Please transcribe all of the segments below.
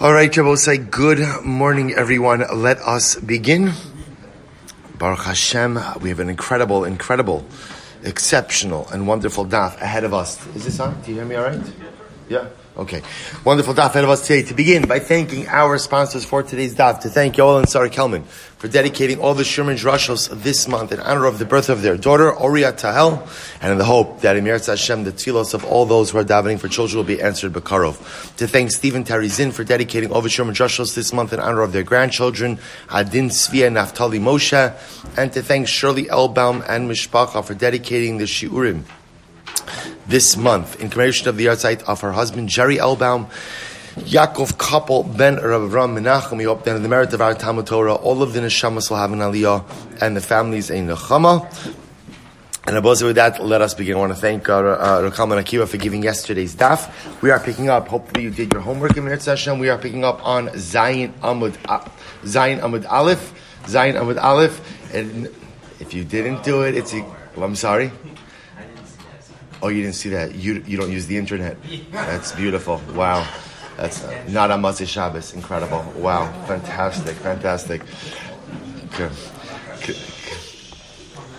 All right, say good morning, everyone. Let us begin. Baruch Hashem, we have an incredible, incredible, exceptional, and wonderful daf ahead of us. Is this on? Do you hear me all right? Yeah? Okay. Wonderful daf ahead of us today. To begin by thanking our sponsors for today's daf, to thank Yoel and Sarah Kelman for dedicating all the Sherman Drashos this month in honor of the birth of their daughter, Oria Tahel, and in the hope that in Meretz Hashem, the tefillos of all those who are davening for children will be answered Bekarov. To thank Stephen Tarizin for dedicating all the Sherman Drashos this month in honor of their grandchildren, Adin Svia Naftali Moshe, and to thank Shirley Elbaum and Mishpacha for dedicating the Shiurim this month in commemoration of the yahrzeit of her husband Jerry Elbaum. Yaakov Couple Ben Rav Ram Menachem. We hope that in the merit of our Talmud Torah, all of the neshamas will have an aliyah, and the families a nechama. And above with that, let us begin. I want to thank uh, uh, Rakam and Akiva for giving yesterday's daf. We are picking up. Hopefully, you did your homework in Meretz Hashem. We are picking up on Zayin Amud uh, Zayin Amud Aleph, Zayin Amud Aleph. And if you didn't do it, it's. Well, I'm sorry. Oh, you didn't see that? You you don't use the internet. That's beautiful. Wow. That's not on Motzei Shabbos. Incredible. Wow. Fantastic. Fantastic. Okay.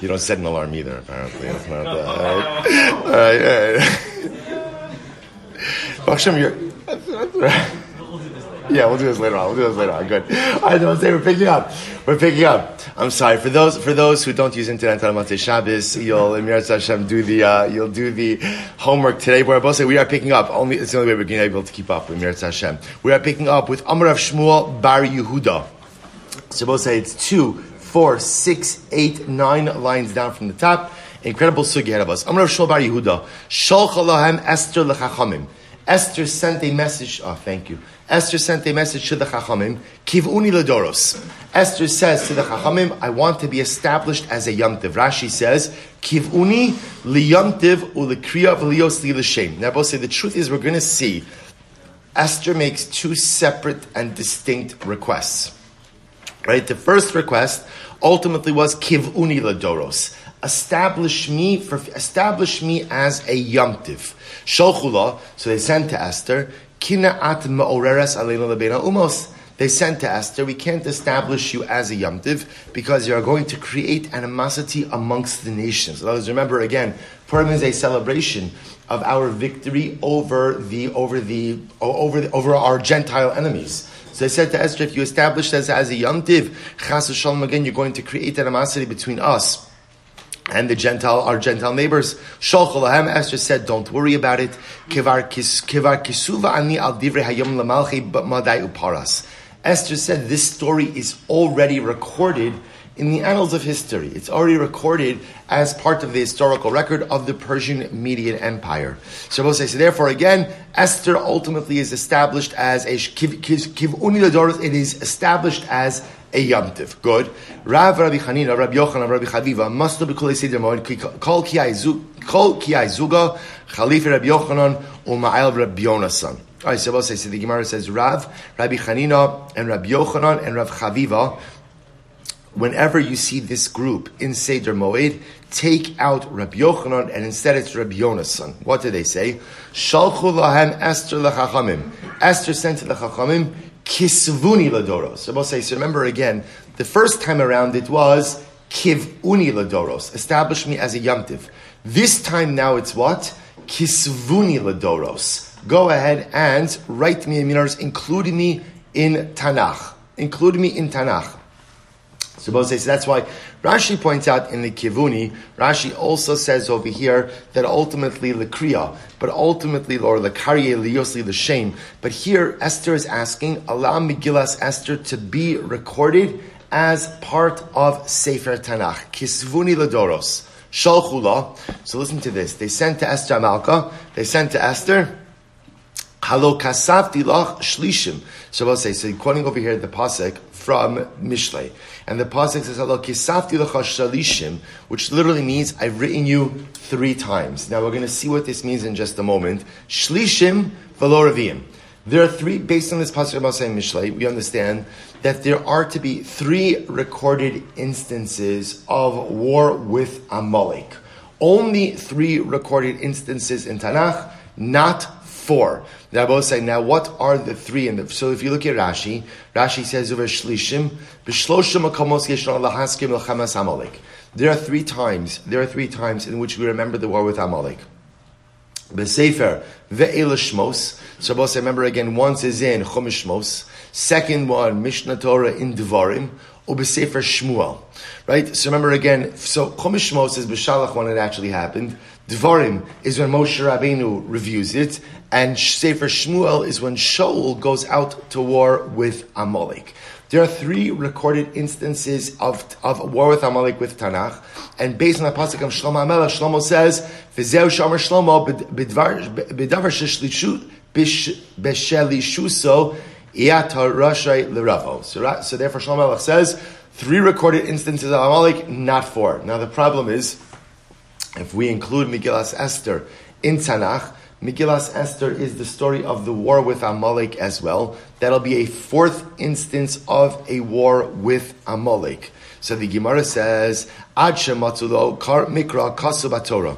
You don't set an alarm either, apparently. That's not that. All right. All right. All right. you're. Yeah, we'll do this later on. We'll do this later on. Good. I don't say we're picking up. We're picking up. I'm sorry for those for those who don't use internet on Motzei Shabbos. You'll Hashem do the uh, you'll do the homework today. Where both say we are picking up. Only it's the only way we're going to be able to keep up. Emir Hashem. We are picking up with Amar of Shmuel Bar Yehuda. So both say it's two, four, six, eight, nine lines down from the top. Incredible sugi ahead of us. Amar of Shmuel Bar Yehuda. Shalchalahem Esther lechachamim. Esther sent a message. Oh, thank you. Esther sent a message to the Chachamim. Kivuni ledoros. Esther says to the Chachamim, I want to be established as a yomtiv. Rashi says, Kivuni liyomtiv ulekriya v'liyos li l'shem. Now, say the truth is we're going to see Esther makes two separate and distinct requests. Right? The first request ultimately was kivuni ledoros establish me for establish me as a yomtiv. Sholchula, so they sent to Esther, ma'oreres umos. They sent to Esther, we can't establish you as a yomtiv because you are going to create animosity amongst the nations. In other remember again, Purim is a celebration of our victory over the over the over the, over our Gentile enemies. So they said to Esther, if you establish us as a yomtiv, chas again, you're going to create animosity between us and the Gentile, our Gentile neighbors. Sholcholahem, Esther said, don't worry about it. Kivar kisuva ani al divrei hayom lamalchi madai uparas. Esther said this story is already recorded in the annals of history. It's already recorded as part of the historical record of the Persian Median Empire. So, so therefore, again, Esther ultimately is established as a it is established as a yamtiv. Good. Rav Rabbi Chanina, Rabbi Yochanan, Rabbi Chaviva must be kol seder moed kol ki zuga Chalif Rabbi Yochanan u'Ma'el Rabbi Yonasan. All right, so we'll say, so the Gemara says Rav, Rabbi Chanina, and Rabbi Yochanan, and Rav Chaviva. Whenever you see this group in Seder Moed, take out Rabbi Yochanan and instead it's Rabbi Yonasan. What did they say? Shalchu lahem Esther lechachamim. Esther sent to the Chachamim, kisvuni ladoros. Say, so remember again, the first time around it was kivuni ladoros. Establish me as a yamtiv. This time now it's what? Kisvuni ladoros. Go ahead and write me a minars, including me in Tanakh. Including me in Tanakh. So both says that's why Rashi points out in the Kivuni, Rashi also says over here that ultimately the Kriya, but ultimately, or the Karye Liosli the shame. But here Esther is asking, allow Megillas Esther to be recorded as part of Sefer Tanakh. Kisvuni Ladoros. Shalchula. So listen to this. They sent to Esther Malka, they sent to Esther, Halo kasavti lach shlishim. So I'll say, so quoting over here the pasuk from Mishlei, and the pasuk says kasavti lach shalishim, which literally means I've written you three times. Now we're going to see what this means in just a moment. Shlishim v'lo There are three, based on this pasuk about saying Mishlei, we understand that there are to be three recorded instances of war with Amalek. Only three recorded instances in Tanakh, not four. Now, both now what are the three? The, so if you look at Rashi, Rashi says. There are three times, there are three times in which we remember the war with Amalek. B'sefer ve'el shmos. So both remember again, once is in Chumash Shmos. Second one, Mishnah Torah in Devarim. Ubesefer Shmuel. Right? So remember again, so Chumash Shmos is B'shalach when it actually happened. Devarim is when Moshe Rabbeinu reviews it. And Sefer Shmuel is when Shaul goes out to war with Amalek. There are three recorded instances of, of war with Amelech with Tanakh, and based on the pasuk of Shlomo Amalek, Shlomo says, "V'zeu shomer Shlomo b'davar sheshlishu b'shelishuso iata rashay l'ravo." So, therefore, Shlomo Amelech says three recorded instances of Amalek, not four. Now the problem is, if we include Megillas Esther in Tanakh, Megillas Esther is the story of the war with Amalek as well. That'll be a fourth instance of a war with Amalek. So the Gemara says, Ad Shematulo Kar Mikra Kasu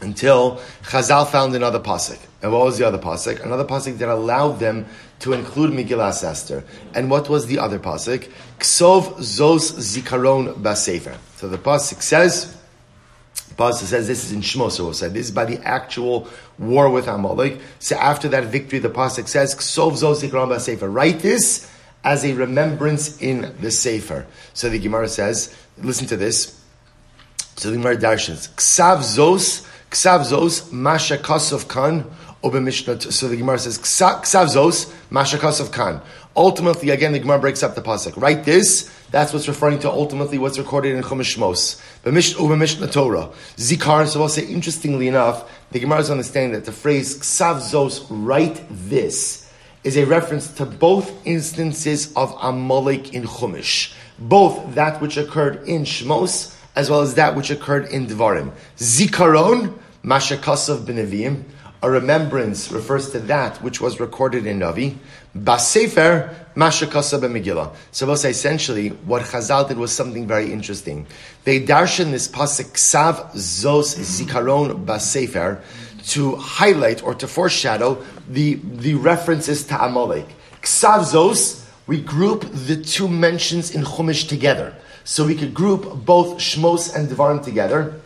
Until Chazal found another pasuk. And what was the other pasuk? Another pasuk that allowed them to include Megillas Esther. And what was the other pasuk? Ksov Zos Zikaron Basefer. So the pasuk says, Pasuk says this is in Shmos, we'll this is by the actual war with Amalek. So after that victory, the Pasuk says, Ksov Zozikram Sefer. Write this as a remembrance in the Sefer. So the Gemara says, listen to this. So the Gemara darshans, Ksav Zos, Ksav Zos, Masha Kosov Kan, so the Gemara says, Ksav Zos, Masha Kosov Kan. Ultimately, again, the Gemara breaks up the pasuk. Write this. That's what's referring to ultimately what's recorded in Chumash Shmos. Over Mishnah Torah. Zikar. So I'll say, interestingly enough, the Gemara is understanding that the phrase Ksav Zos, write this, is a reference to both instances of Amalek in Chumash. Both that which occurred in Shmos, as well as that which occurred in Devarim. Zikaron, Mashakasav Benevim a remembrance refers to that which was recorded in Navi. Basefer mashakasa b'megillah. So we'll say essentially what Chazal did was something very interesting. They darshan this pasuk ksav zos zikaron basefer to highlight or to foreshadow the, the references to Amalek. Ksav zos, we group the two mentions in Chumash together. So we could group both Shmos and Devarim together.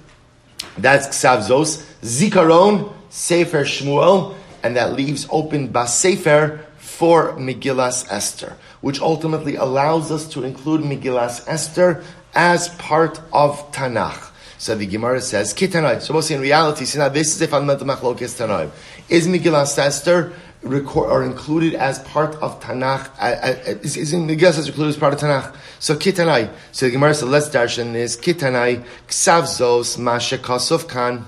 That's Ksav Zos. Zikaron, Sefer Shmuel, and that leaves open Basefer for Megillas Esther, which ultimately allows us to include Megillas Esther as part of Tanakh. So the Gemara says, Kitanai. So we'll in reality, see now this is a fundamental machlokes Tanai. Is Megillas Esther record, or included as part of Tanakh? Uh, uh, is, is Megillas Esther included as part of Tanakh? So Kitanai. So the Gemara says, let's darshan this. Kitanai, Ksavzos, Masha Kasov Kan.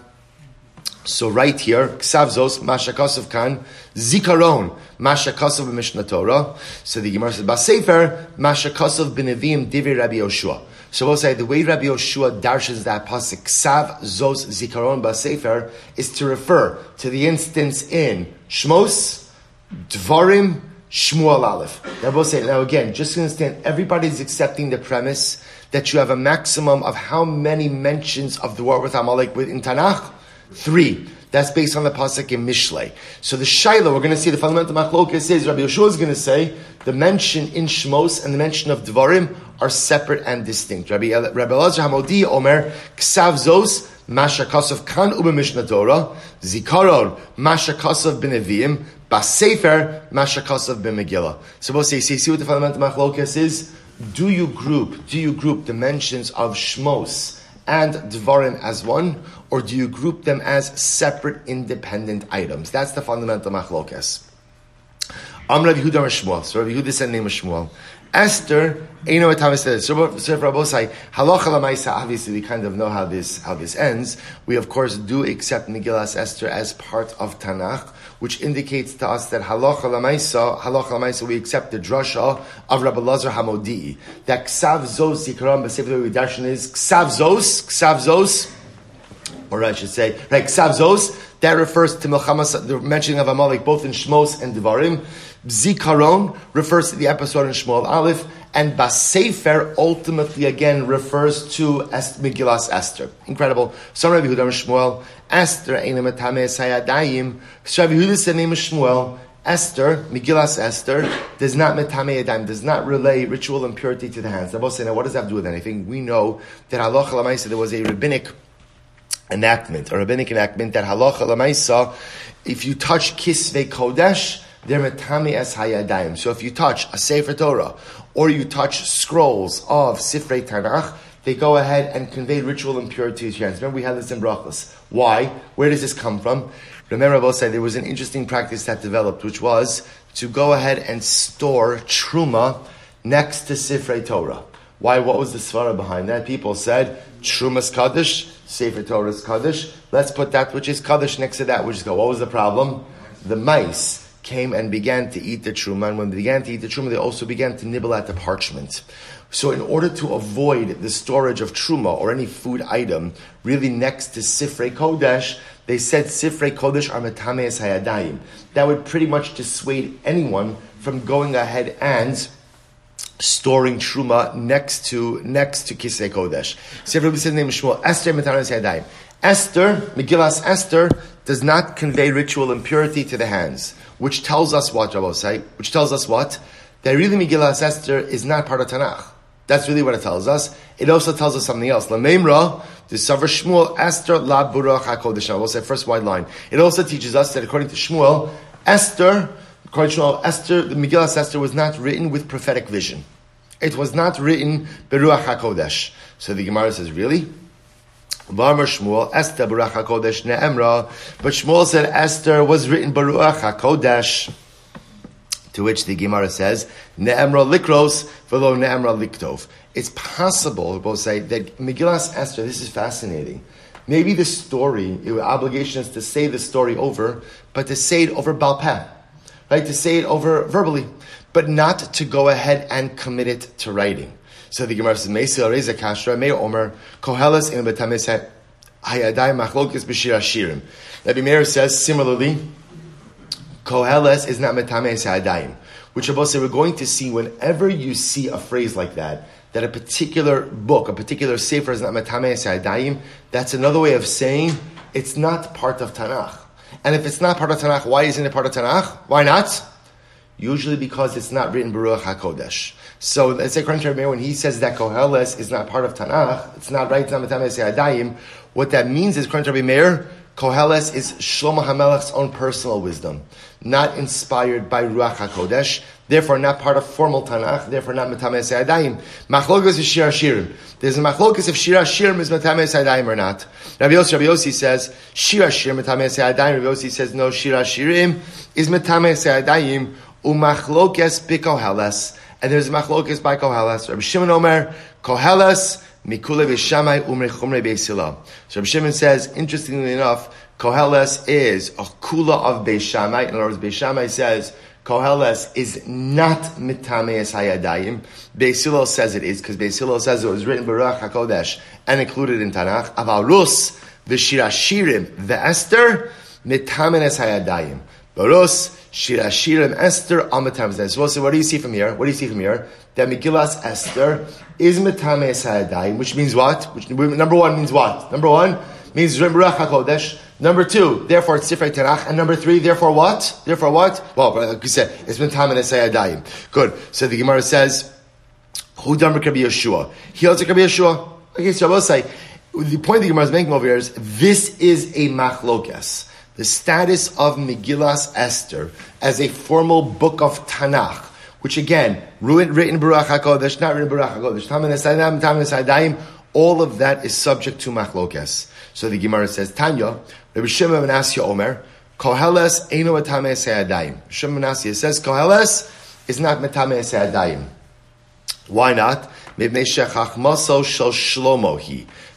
So right here, Ksavzos, Mashakosov Kan, Zikaron, Mashakosov Mishnah Torah. So the Gemara says, Basefer, Mashakosov Benevim Divi Rabbi Yoshua. So we'll say the way Rabbi Yoshua darshes that pasuk, Ksav Zos Zikaron Basefer, is to refer to the instance in Shmos, Dvarim, Shmuel Aleph. Now we'll say, now again, just to understand, everybody's accepting the premise that you have a maximum of how many mentions of the war with Amalek in Tanakh? Three. That's based on the pasuk in Mishlei. So the Shaila, we're going to see the fundamental machlokas says Rabbi Yeshua is going to say the mention in Shmos and the mention of Dvarim are separate and distinct. Rabbi Rabbi Elazar Hamodi Omer Ksav Zos Masha Kasav Kan Uba Mishnah Torah Zikaron Masha Kasav Benevim Basefer Masha Kasav Ben Megillah. So we'll say, see, see what the fundamental machlokas is. Do you group? Do you group the mentions of Shmos and Dvarim as one? Or do you group them as separate, independent items? That's the fundamental machlokas. Am Rabbi Yehuda Shmuel. So Rabbi Yehuda said name of Shmuel. Esther, you know what Thomas says. So Rabbosai, halacha lamaisa. Obviously, we kind of know how this how this ends. We of course do accept Megillas Esther as part of Tanakh, which indicates to us that halacha lamaisa, halacha lamaisa, we accept the drasha of Rabbi Lazar Hamodi that ksav zos zikaram b'sefer darshan is ksav zos, ksav zos or I should say, right, Ksavzos, that refers to Milchamas, the mentioning of Amalek both in Shmos and Devarim. Zikaron refers to the episode in Shmuel Aleph, And Basefer ultimately again refers to Est- Megillas Esther. Incredible. Some Rabbi Yehuda Shmuel, Esther Eina Metame Sayadayim. Rabbi Yehuda said name Shmuel, Esther, Megillas Esther, does not metame yadayim, does not relay ritual impurity to the hands. Now, what does that have to do with anything? We know that lamaisa there was a rabbinic enactment, a rabbinic enactment that halacha lamaisa, if you touch kisvei kodesh, they're metame as hayadayim. So if you touch a sefer Torah or you touch scrolls of sifrei Tanakh, they go ahead and convey ritual impurity to your hands. Remember, we had this in brachas. Why? Where does this come from? Remember, Rabbi said there was an interesting practice that developed, which was to go ahead and store truma next to Sifrei Torah. Why? What was the svara behind that? People said truma's kaddish, Sefer Torah's kaddish. Let's put that which is kaddish next to that which is God. What was the problem? The mice came and began to eat the truma, and when they began to eat the truma, they also began to nibble at the parchment. So, in order to avoid the storage of truma or any food item really next to Sifrei Kodesh, they said Sifrei Kodesh are metameis hayadayim. That would pretty much dissuade anyone from going ahead and storing truma next to next to Kisvei Kodesh. Sifrei Kodesh name Shmuel Esther metameis hayadayim. Esther, Megillas Esther, does not convey ritual impurity to the hands, which tells us what, Rabbi say, which tells us what? That really Megillas Esther is not part of Tanakh. That's really what it tells us. It also tells us something else. Lamemra, the Savar Shmuel, Esther la Burach HaKodesh. We'll say first wide line. It also teaches us that according to Shmuel, Esther, Shmuel, Esther, the Megillah Esther was not written with prophetic vision. It was not written Beruach HaKodesh. So the Gemara says, really? Varmer Shmuel, Esther Baruch HaKodesh Ne'emra. But Shmuel said Esther was written Baruch HaKodesh. To which the Gemara says, Ne'emra likros, velo ne'emra liktov. It's possible, we both say, that Megillas Esther, this is fascinating. Maybe the story, your obligation is to say the story over, but to say it over Balpeh. Right? To say it over verbally, but not to go ahead and commit it to writing. So the Gemara says, Meisi Areza Kashra, Meir Omer, Koheles in Betamis Hayadai Machlokis B'Shir Ashirim. Rabbi Meir says, similarly, Koheles is not metames ha'adayim. Which Rabbi say we're going to see whenever you see a phrase like that, that a particular book, a particular sefer is not metames ha'adayim, that's another way of saying it's not part of Tanakh. And if it's not part of Tanakh, why isn't it part of Tanakh? Why not? Usually because it's not written Baruch HaKodesh. So let's say Rabbi when he says that Koheles is not part of Tanakh, it's not right, it's not ha'adayim, what that means is according Meir, Koheles is Shlomo HaMelech's own personal wisdom, not inspired by Ruach HaKodesh, therefore not part of formal Tanakh, therefore not Metames Yadayim. Machlokas is Shir Shirim. There's a machlokas if Shir Shirim is Metames Yadayim or not. Rabbi Yossi, Rabbi Yossi says Shir Shirim Metames Yadayim. Rabbi Yossi says no, Shir Shirim is Metames Yadayim umachlokes bikoheles. And there's a machlokas by Koheles. Rabbi Shimon Omer, Koheles, So Rabbi Shimon says, interestingly enough, Koheles is a kula of Beishamai. In other words, Beishamai says, Koheles is not mitameis hayadayim. Beis Hillel says it is, because Beis Hillel says it was written Baruch HaKodesh and included in Tanakh. Aval Rus, v'shirashirim, the Esther, mitameis hayadayim. Barus, Shirashirim, Esther, Amatam So, so what do you see from here? What do you see from here? That Megillas Esther is Metame Sayadayim, which means what? Which, number one means what? Number one means Rimruach HaKodesh. Number two, therefore it's Sifrei Tanakh. And number three, therefore what? Therefore what? Well, like you said, it's Metame Sayadayim. Good. So the Gemara says, Who done Rabbi Yeshua? He holds Rabbi Yeshua. Okay, so I will say, the point the Gemara is making over here is, this is a machlokas the status of Megillas Esther as a formal book of Tanakh, which again, written Baruch HaKodesh, not written Baruch HaKodesh, all of that is subject to machlokes. So the Gemara says, Tanya, Rabbi Shimon ben Azzai Omer, Koheles Eino Matame Esadayim. Shimon ben Azzai says, Koheles is not Matame Esadayim. Why not?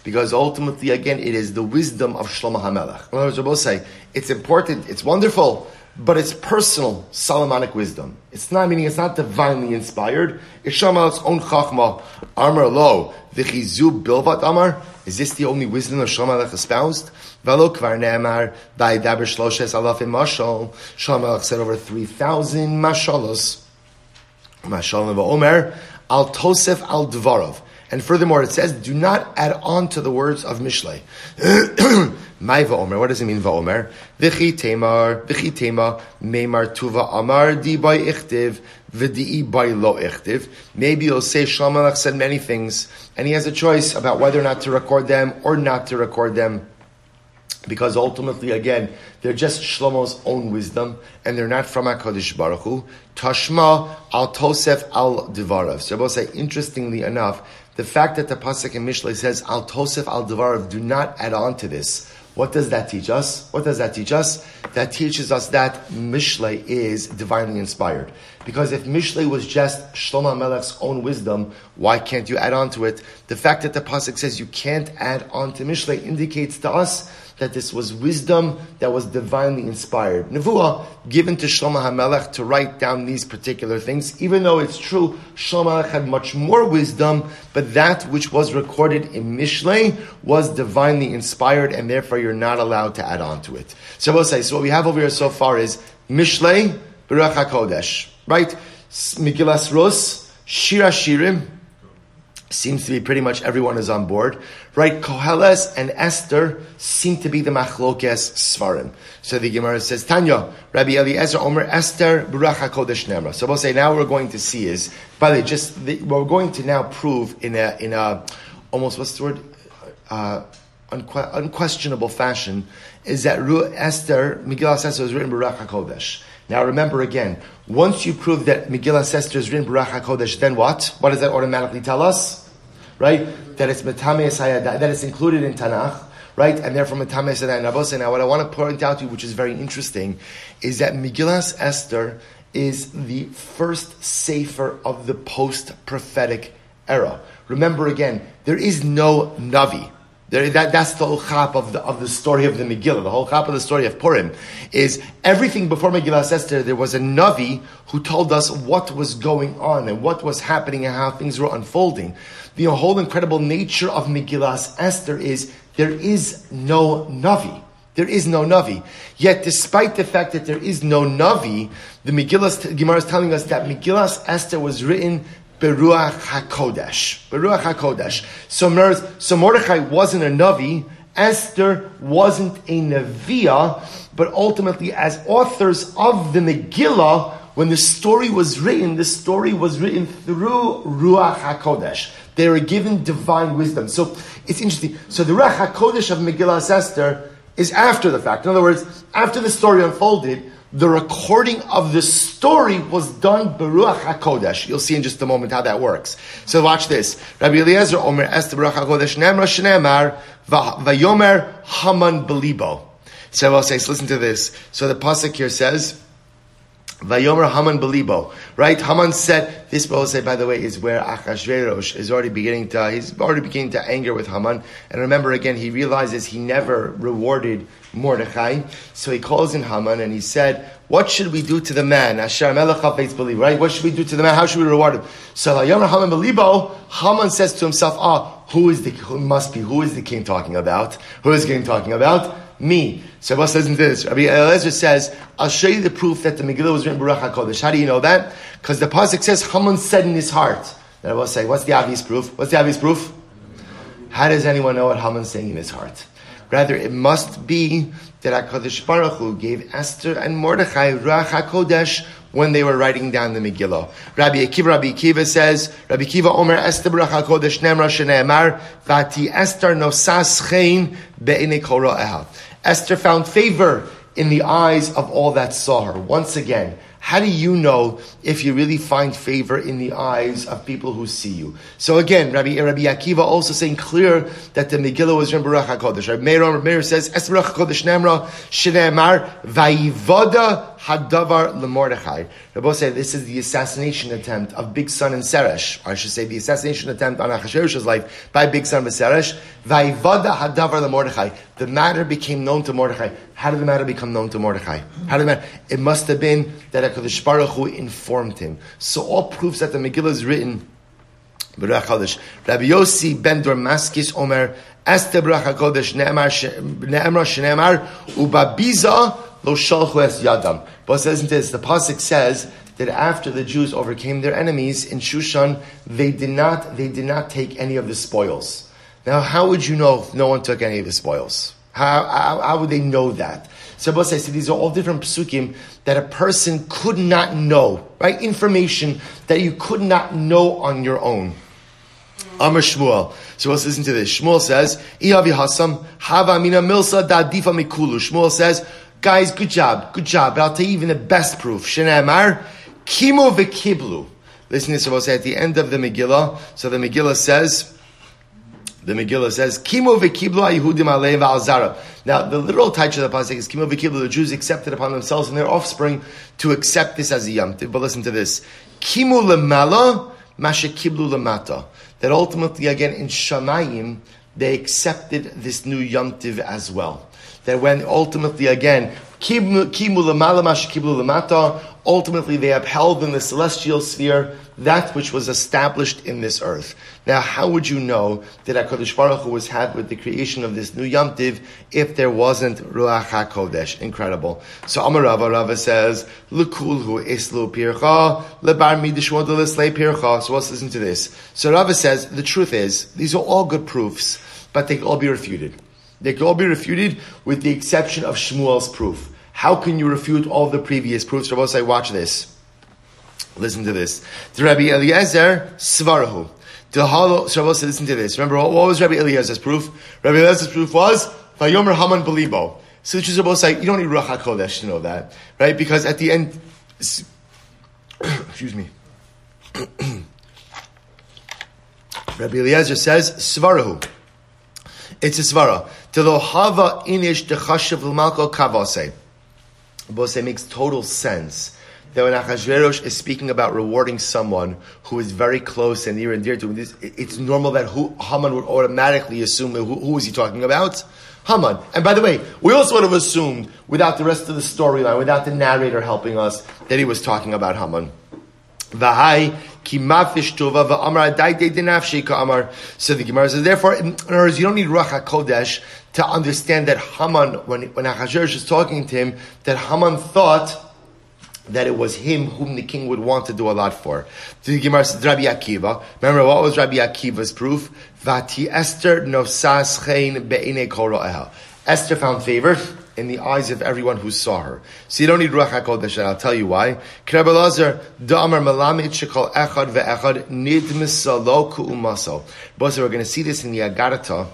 Because ultimately, again, it is the wisdom of Shlomo HaMelech. In other words, say, it's important, it's wonderful, but it's personal Solomonic wisdom. It's not meaning it's not divinely inspired. It's Shlomo's own chachma. Armor lo v'chizu bilvat amar. Is this the only wisdom of Shlomo espoused? Velo kvar ne'amar by daber shloshes alafim mashal. Shlomo said over three thousand mashalos. Mashalim v'omer al tosef al dvarov. And furthermore, it says, do not add on to the words of Mishlei. My va'omer, what does it mean va'omer? V'chi temar, v'chi tema, meimar tuva amar di by ichtiv, v'di by lo ichtiv. Maybe you'll say Shlomo said many things, and he has a choice about whether or not to record them or not to record them because ultimately, again, they're just Shlomo's own wisdom, and they're not from HaKadosh Baruch Hu. Tashma al Tosef al Devarav. So I will say, interestingly enough, the fact that the Pasuk in Mishlei says al Tosef al Devarav, do not add on to this. What does that teach us? What does that teach us? That teaches us that Mishlei is divinely inspired. Because if Mishlei was just Shlomo Melech's own wisdom, why can't you add on to it? The fact that the Pasuk says you can't add on to Mishlei indicates to us that this was wisdom that was divinely inspired. Nevuah given to Shlomo HaMelech to write down these particular things, even though it's true, Shlomo had much more wisdom, but that which was recorded in Mishlei was divinely inspired, and therefore you're not allowed to add on to it. So we'll say, so what we have over here so far is Mishlei, Baruch HaKodesh, right? Megillas Rus, Shira Shirim, seems to be pretty much everyone is on board, right? Koheles and Esther seem to be the machlokes svarim. So the Gemara says, Tanya, Rabbi Eliezer Omer Esther Buracha Kodesh Nemra. So we'll say now we're going to see is, by the way, just the, we're going to now prove in a in a almost what's the word, uh, unque- unquestionable fashion, is that Esther Megillah Esther was written Buracha Kodesh. Now remember again, once you prove that Megillah Esther is written Baruch HaKodesh, then what? What does that automatically tell us? Right? That it's Metame that it's included in Tanakh, right? And therefore Metame Sayada Now what I want to point out to you, which is very interesting, is that Megillah Esther is the first sefer of the post-prophetic era. Remember again, there is no Navi. There, that, that's the whole chap of the, of the story of the Megillah. The whole chap of the story of Purim is everything before Megillah Esther. There was a Navi who told us what was going on and what was happening and how things were unfolding. The whole incredible nature of Megillah Esther is there is no Navi. There is no Navi. Yet, despite the fact that there is no Navi, the Megillah Gemara is telling us that Megillah Esther was written Beruach HaKodesh. Beruach HaKodesh. So, so Mordechai wasn't a Navi, Esther wasn't a Neviah, but ultimately as authors of the Megillah, when the story was written, the story was written through Ruach HaKodesh. They were given divine wisdom. So it's interesting. So the Ruach HaKodesh of Megillah Esther is after the fact. In other words, after the story unfolded, the recording of the story was done Baruch HaKodesh. You'll see in just a moment how that works. So watch this. Rabbi Eliezer Omer Esther Baruch HaKodesh Nemra Shneemar Vayomer Haman Belibo. So I'll say, listen to this. So the pasuk here says, Vayomer Haman Belibo. Right? Haman said, this will say, by the way, is where Achashverosh is already beginning to, he's already beginning to anger with Haman. And remember again, he realizes he never rewarded Mordechai. So he calls in Haman and he said, what should we do to the man? Asher Melech believe, right? What should we do to the man? How should we reward him? So Haman Belibo, Haman says to himself, ah, who is the, who must be, who is the king talking about? Who is the king talking about? me. So says in this? Rabbi Eliezer says, I'll show you the proof that the Megillah was written Baruch HaKodesh. How do you know that? Because the Pasuk says, Haman said in his heart. And I will say, what's the obvious proof? What's the obvious proof? How does anyone know what Haman's saying in his heart? Rather, it must be that HaKadosh Baruch Hu gave Esther and Mordechai Ruach HaKodesh when they were writing down the Megillah. Rabbi Akiva, Rabbi Akiva says, Rabbi Akiva Omer Esther Baruch HaKodesh Nemra Shene'emar Vati Esther Nosas Chein Be'ine Kora'ah. Esther found favor in the eyes of all that saw her. Once again, how do you know if you really find favor in the eyes of people who see you? So again, Rabbi, Rabbi Akiva also saying clear that the Megillah was in Baruch HaKodesh. Rabbi Rabbi Meir says, Es Baruch HaKodesh Nemra, Shneemar, Vayivoda Hadavar Lemordechai. Rabbi say this is the assassination attempt of Bigsan and Seresh, or I should say the assassination attempt on Achashverosh's life by Bigsan and Seresh. Vayivoda Hadavar Lemordechai. The matter became known to Mordechai. How did the matter become known to Mordechai? How did the matter? It must have been that HaKadosh Baruch Hu informed him. So all proofs that the Megillah is written. Rabbi Yossi ben Dormaskis Omer Esther Baruch HaKadosh Ne'emra Shne'emar Ubabiza Lo Shalchu Es Yadam. But says this, the Pasuk says that after the Jews overcame their enemies in Shushan, they did not, they did not take any of the spoils. Now, how would you know if no one took any of the spoils? How, how, how would they know that? So I said these are all different psukim that a person could not know, right? Information that you could not know on your own. Amr Shmuel. So let's listen to this. Shmuel says, Ihavi Hasam, Hava Mina Milsa Dadifa Mikulu. Shmuel says, guys, good job, good job. But I'll tell you even the best proof. Amar, Kimo Vekiblu. Listen to this, say at the end of the Megillah. So the Megillah says, the Megillah says, "Kimo v'kiblu Yehudim alev al Now, the literal title of the pasuk is "Kimo v'kiblu." The Jews accepted upon themselves and their offspring to accept this as a yom. But listen to this: "Kimo lemala mashekiblu lemata." That ultimately, again, in Shamayim, they accepted this new yom as well. That when ultimately, again, mashekiblu lemata, ultimately they upheld in the celestial sphere that which was established in this earth. Now, how would you know that HaKadosh Baruch Hu was happy with the creation of this new Yom Tiv if there wasn't Ruach HaKodesh? Incredible. So Amar Rava, Rava says, L'kulhu islu pircha, lebar midishmodelis pircha. So let's listen to this. So Rava says, the truth is, these are all good proofs, but they can all be refuted. They can all be refuted with the exception of Shmuel's proof. How can you refute all the previous proofs? Rabbi say, watch this. Listen to this. The Rabbi Eliezer Svarahu. Rabbi say, listen to this. Remember, what, was Rabbi Eliezer's proof? Rabbi Eliezer's proof was, Vayomer Haman Belibo. So the Rabbi say, you don't need Ruach HaKodesh to know that, right? Because at the end, excuse me. Rabbi Eliezer says, Svarahu. It's a svara. The hava inish dechashav l'malko kavase. Bose makes total sense that when Achashverosh is speaking about rewarding someone who is very close and near and dear to him, it's normal that who, Haman would automatically assume who, who is he talking about? Haman. And by the way, we also would have assumed, without the rest of the storyline, without the narrator helping us, that he was talking about Haman. V'hai ki mafish tova v'amar adai de dinafshi amar. So the Gemara says, therefore, in other words, you don't need Ruach HaKodesh to understand that Haman, when, when Achashverosh is talking to him, that Haman thought that it was him whom the king would want to do a lot for. Rabbi Akiva. Remember, what was Rabbi Akiva's proof? Vati Esther nosas. Esther found favor in the eyes of everyone who saw her. So you don't need Ruach HaKodesh, and I'll tell you why. Kreb Elazar, da'amar malamid shekol echad ve'echad nidmisalo ku'umaso. Both we're going to see this in the Agarata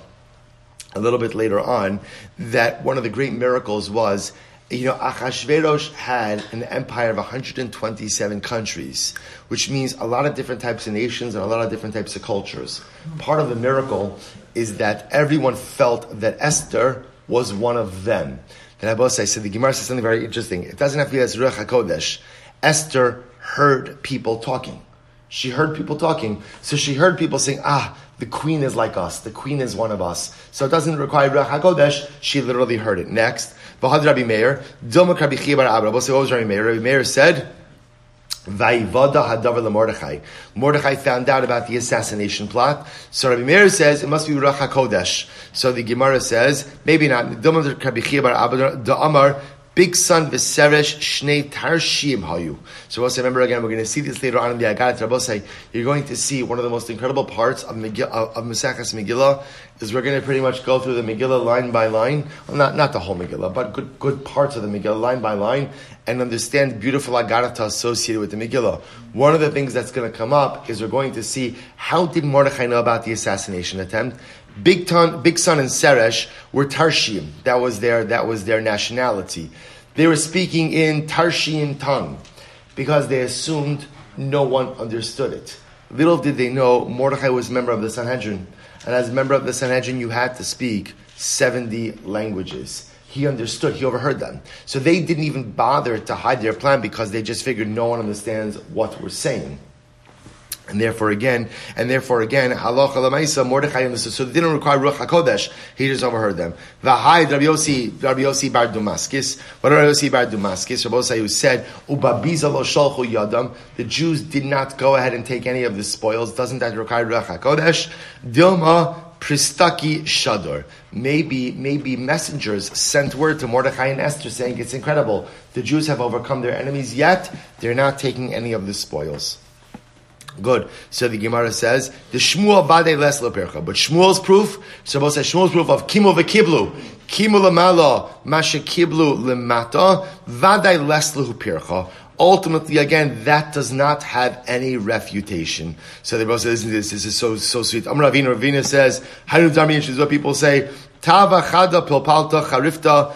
a little bit later on, that one of the great miracles was you know, Achashverosh had an empire of 127 countries, which means a lot of different types of nations and a lot of different types of cultures. Part of the miracle is that everyone felt that Esther was one of them. And I say, so the Gemara says something very interesting. It doesn't have to be as Ruach HaKodesh. Esther heard people talking. She heard people talking. So she heard people saying, ah, the queen is like us. The queen is one of us. So it doesn't require Ruach HaKodesh. She literally heard it. Next, V'had Rabbi Meir, Dilma Rabbi Chia bar Abba. What was Rabbi Meir? Rabbi Meir said, Vaivada hadavar Mordechai. Mordechai found out about the assassination plot. So Rabbi Meir says it must be Ruach HaKodesh. So the Gemara says, maybe not. Dilma Bigsan Viseresh Shnei Tarshim Hayu. So also remember again, we're going to see this later on in the Agadat Rabbosai. You're going to see one of the most incredible parts of, Megillah, of Maseches Megillah is we're going to pretty much go through the Megillah line by line. Well, not, not the whole Megillah, but good, good parts of the Megillah line by line and understand beautiful Agarata associated with the Megillah. One of the things that's going to come up is we're going to see how did Mordechai know about the assassination attempt Big, ton, Bigsan and Seresh were Tarshim. That was their, that was their nationality. They were speaking in Tarshian tongue because they assumed no one understood it. Little did they know Mordechai was a member of the Sanhedrin. And as a member of the Sanhedrin, you had to speak 70 languages. He understood, he overheard them. So they didn't even bother to hide their plan because they just figured no one understands what we're saying. And therefore, again, and therefore, again, halacha lamaisa Mordechai understood. So they didn't require ruach hakodesh. He just overheard them. V'hai Rabbi Yossi, Rabbi Yossi bar Dumaskis. What Rabbi Yossi bar Dumaskis? Rabbi Yossi said, "Ubabiza lo shalchu yadam." The Jews did not go ahead and take any of the spoils. Doesn't that require ruach hakodesh? Dilma Pristaki Shador. Maybe, maybe messengers sent word to Mordechai and Esther saying it's incredible. The Jews have overcome their enemies, yet they're not taking any of the spoils. Good. So the Gemara says the Shmuel Bade Les Percha, but Shmuel's proof. So both says Shmuel's proof of Kimo v'Kiblu, Kimo lemala, Masha Kiblu lemata, Vade Les Percha. Ultimately, again, that does not have any refutation. So the Rebbe says, this, is so so sweet. Amr Ravina, Ravina says, is what people say, Tava chada pilpalta charifta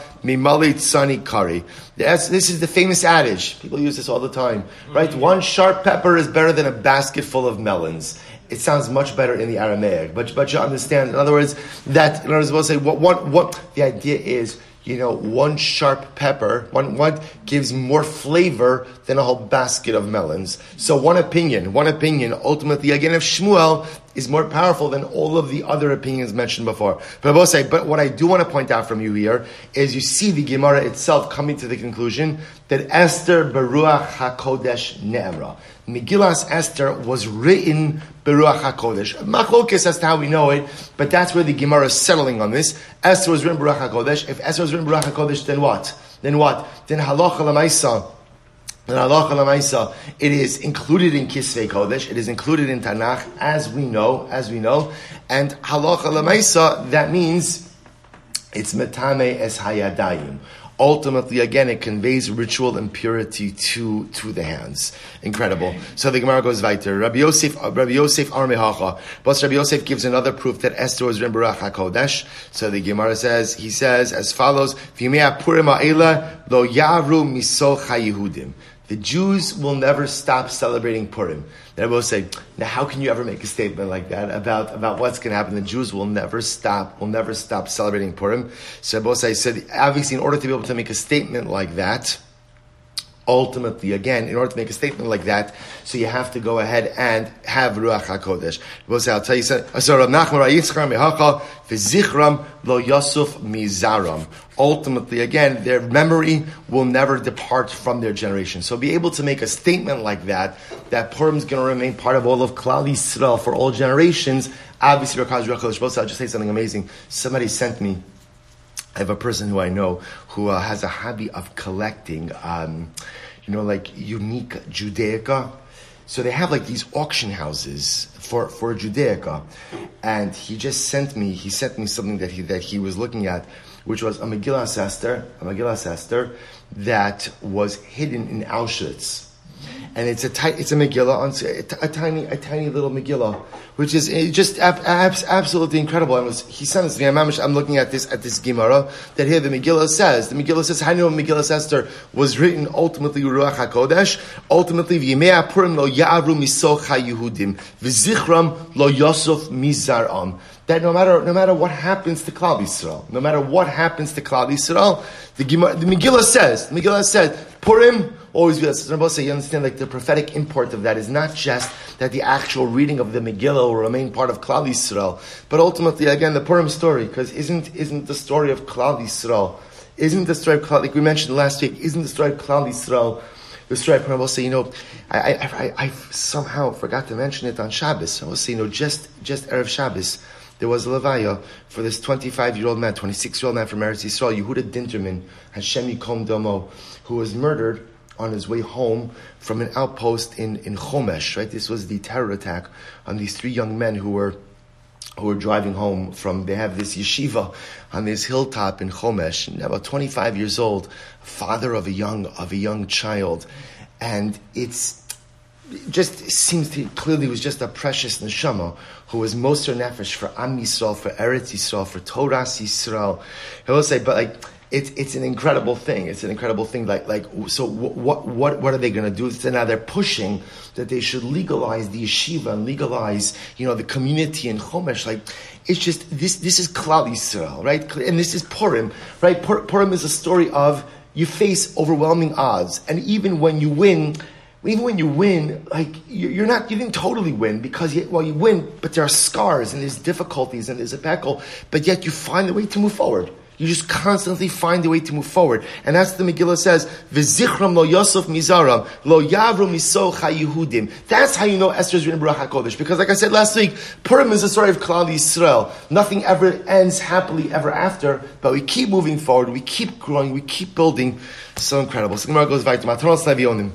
kari. This is the famous adage. People use this all the time, right? Mm-hmm. One sharp pepper is better than a basket full of melons. It sounds much better in the Aramaic, but but you understand. In other words, that in other words, we'll say what what what the idea is you know, one sharp pepper, one, one gives more flavor than a whole basket of melons. So one opinion, one opinion, ultimately, again, if Shmuel is more powerful than all of the other opinions mentioned before. But I will say, but what I do want to point out from you here is you see the Gemara itself coming to the conclusion that Esther Beruach HaKodesh Ne'emra. Megillas Esther was written Beruach HaKodesh. Machlokes as to how we know it, but that's where the Gemara is settling on this. Esther was written Beruach HaKodesh. If Esther was written Beruach HaKodesh, then what? Then what? Then Halacha Lamaisa. Then Halacha Lamaisa, it is included in Kisvei Kodesh, it is included in Tanakh, as we know, as we know. And Halacha Lamaisa, that means it's Metame es Hayadayim ultimately, again, it conveys ritual impurity to, to the hands. Incredible. So the Gemara goes weiter. Rabbi Yosef, uh, Rabbi Yosef Armehacha. But Rabbi Yosef gives another proof that Esther was in Baruch HaKodesh. So the Gemara says, he says as follows, V'yimei Purim lo yaru misoch ha-Yehudim. The Jews will never stop celebrating Purim. They will say, now how can you ever make a statement like that about, about what's going to happen? The Jews will never stop, will never stop celebrating Purim. So I said, obviously in order to be able to make a statement like that, ultimately, again, in order to make a statement like that, so you have to go ahead and have Ruach HaKodesh. I'll tell you, so Rav Nachman Yitzchar Mehacha, V'zichram lo Yosuf Mizaram. Ultimately, again, their memory will never depart from their generation. So be able to make a statement like that, that Purim is going to remain part of all of Klal Yisrael for all generations, obviously, I'll just say something amazing. Somebody sent me I have a person who I know who uh, has a hobby of collecting, um, you know, like unique Judaica. So they have like these auction houses for, for Judaica. And he just sent me, he sent me something that he, that he was looking at, which was a Megillah Esther, a Megillah Esther that was hidden in Auschwitz and it's a ti- it's a Megillah, on a, tiny a tiny little Megillah, which is just ab- ab- absolutely incredible. I was he sent this to me. I'm, looking at this at this Gemara that here the Megillah says the Megillah says know Megillah Esther was written ultimately Ruach Hakodesh, ultimately V'yimei Purim lo Ya'avru Misoch HaYehudim V'zichram lo Yosef Mizaram that no matter no matter what happens to Klal Yisrael, no matter what happens to Klal Yisrael, the, Gemara, the Megillah says, the Megillah said, Purim always be say you understand like the prophetic import of that is not just that the actual reading of the Megillah will remain part of Klal Yisrael, but ultimately again the Purim story, because isn't isn't the story of Klal Yisrael, isn't the story of Klal, like we mentioned last week, isn't the story of Klal Yisrael the story I will say, you know, I, I, I, I, somehow forgot to mention it on Shabbos. I will say, you know, just just erev Shabbos, there was a levaya for this 25 year old man, 26 year old man from Eretz Yisrael, Yehuda Dimentman, Hashem Yikom Domo, who was murdered on his way home from an outpost in, in Chomesh, right? This was the terror attack on these three young men who were who were driving home from, they have this yeshiva on this hilltop in Chomesh, about 25 years old, father of a young, of a young child. And it's, just seems to clearly was just a precious neshama who was Moser Nefesh for Am Yisrael, for Eretz Yisrael, for Torah Yisrael. I will say, but like, it's it's an incredible thing. It's an incredible thing. Like like so, what what what are they going to do? So now they're pushing that they should legalize the yeshiva and legalize you know the community in Chomesh. Like it's just this this is Klal Yisrael, right? And this is Purim, right? Purim is a story of you face overwhelming odds, and even when you win. Even when you win, like you're not, you didn't totally win because you, well, you win, but there are scars and there's difficulties and there's a peckle, but yet you find a way to move forward You just constantly find a way to move forward. And that's the Megillah says, lo Yosef mizaram, lo. That's how you know Esther's written Baruch HaKodesh. Because like I said last week, Purim is a story of Klal Yisrael. Nothing ever ends happily ever after, but we keep moving forward, we keep growing, we keep building. So incredible. So goes back to Matanos Levionim.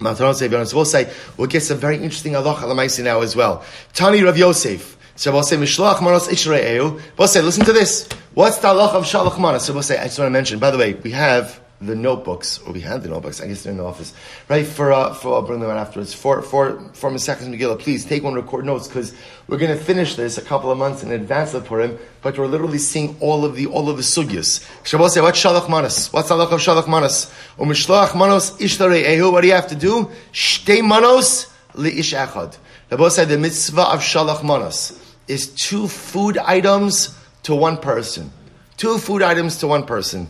Matanos Levionim. So we'll say, we'll get some very interesting Alamaisi now as well. Tani Rav Yosef. So we'll say, Mishloach Manos Ishra'eu. We'll say, listen to this. What's the Allah of Shalach Manos? So we'll say, I just want to mention, by the way, we have the notebooks, or we had the notebooks, I guess they're in the office, right? For, uh, for, I'll bring them out afterwards. For, for, for Masechus Megillah, please take one, record notes, because we're going to finish this a couple of months in advance of Purim, but we're literally seeing all of the, all of the sugyas. Shabbos say, what's Shalach Manos? What's Allah of Shalach Manos? Umishloach Manos Ishtarei Ehu, what do you have to do? Shtei Manos Li'ish Echad. Shabbos say, the mitzvah of Shalach Manos is two food items to one person. Two food items to one person.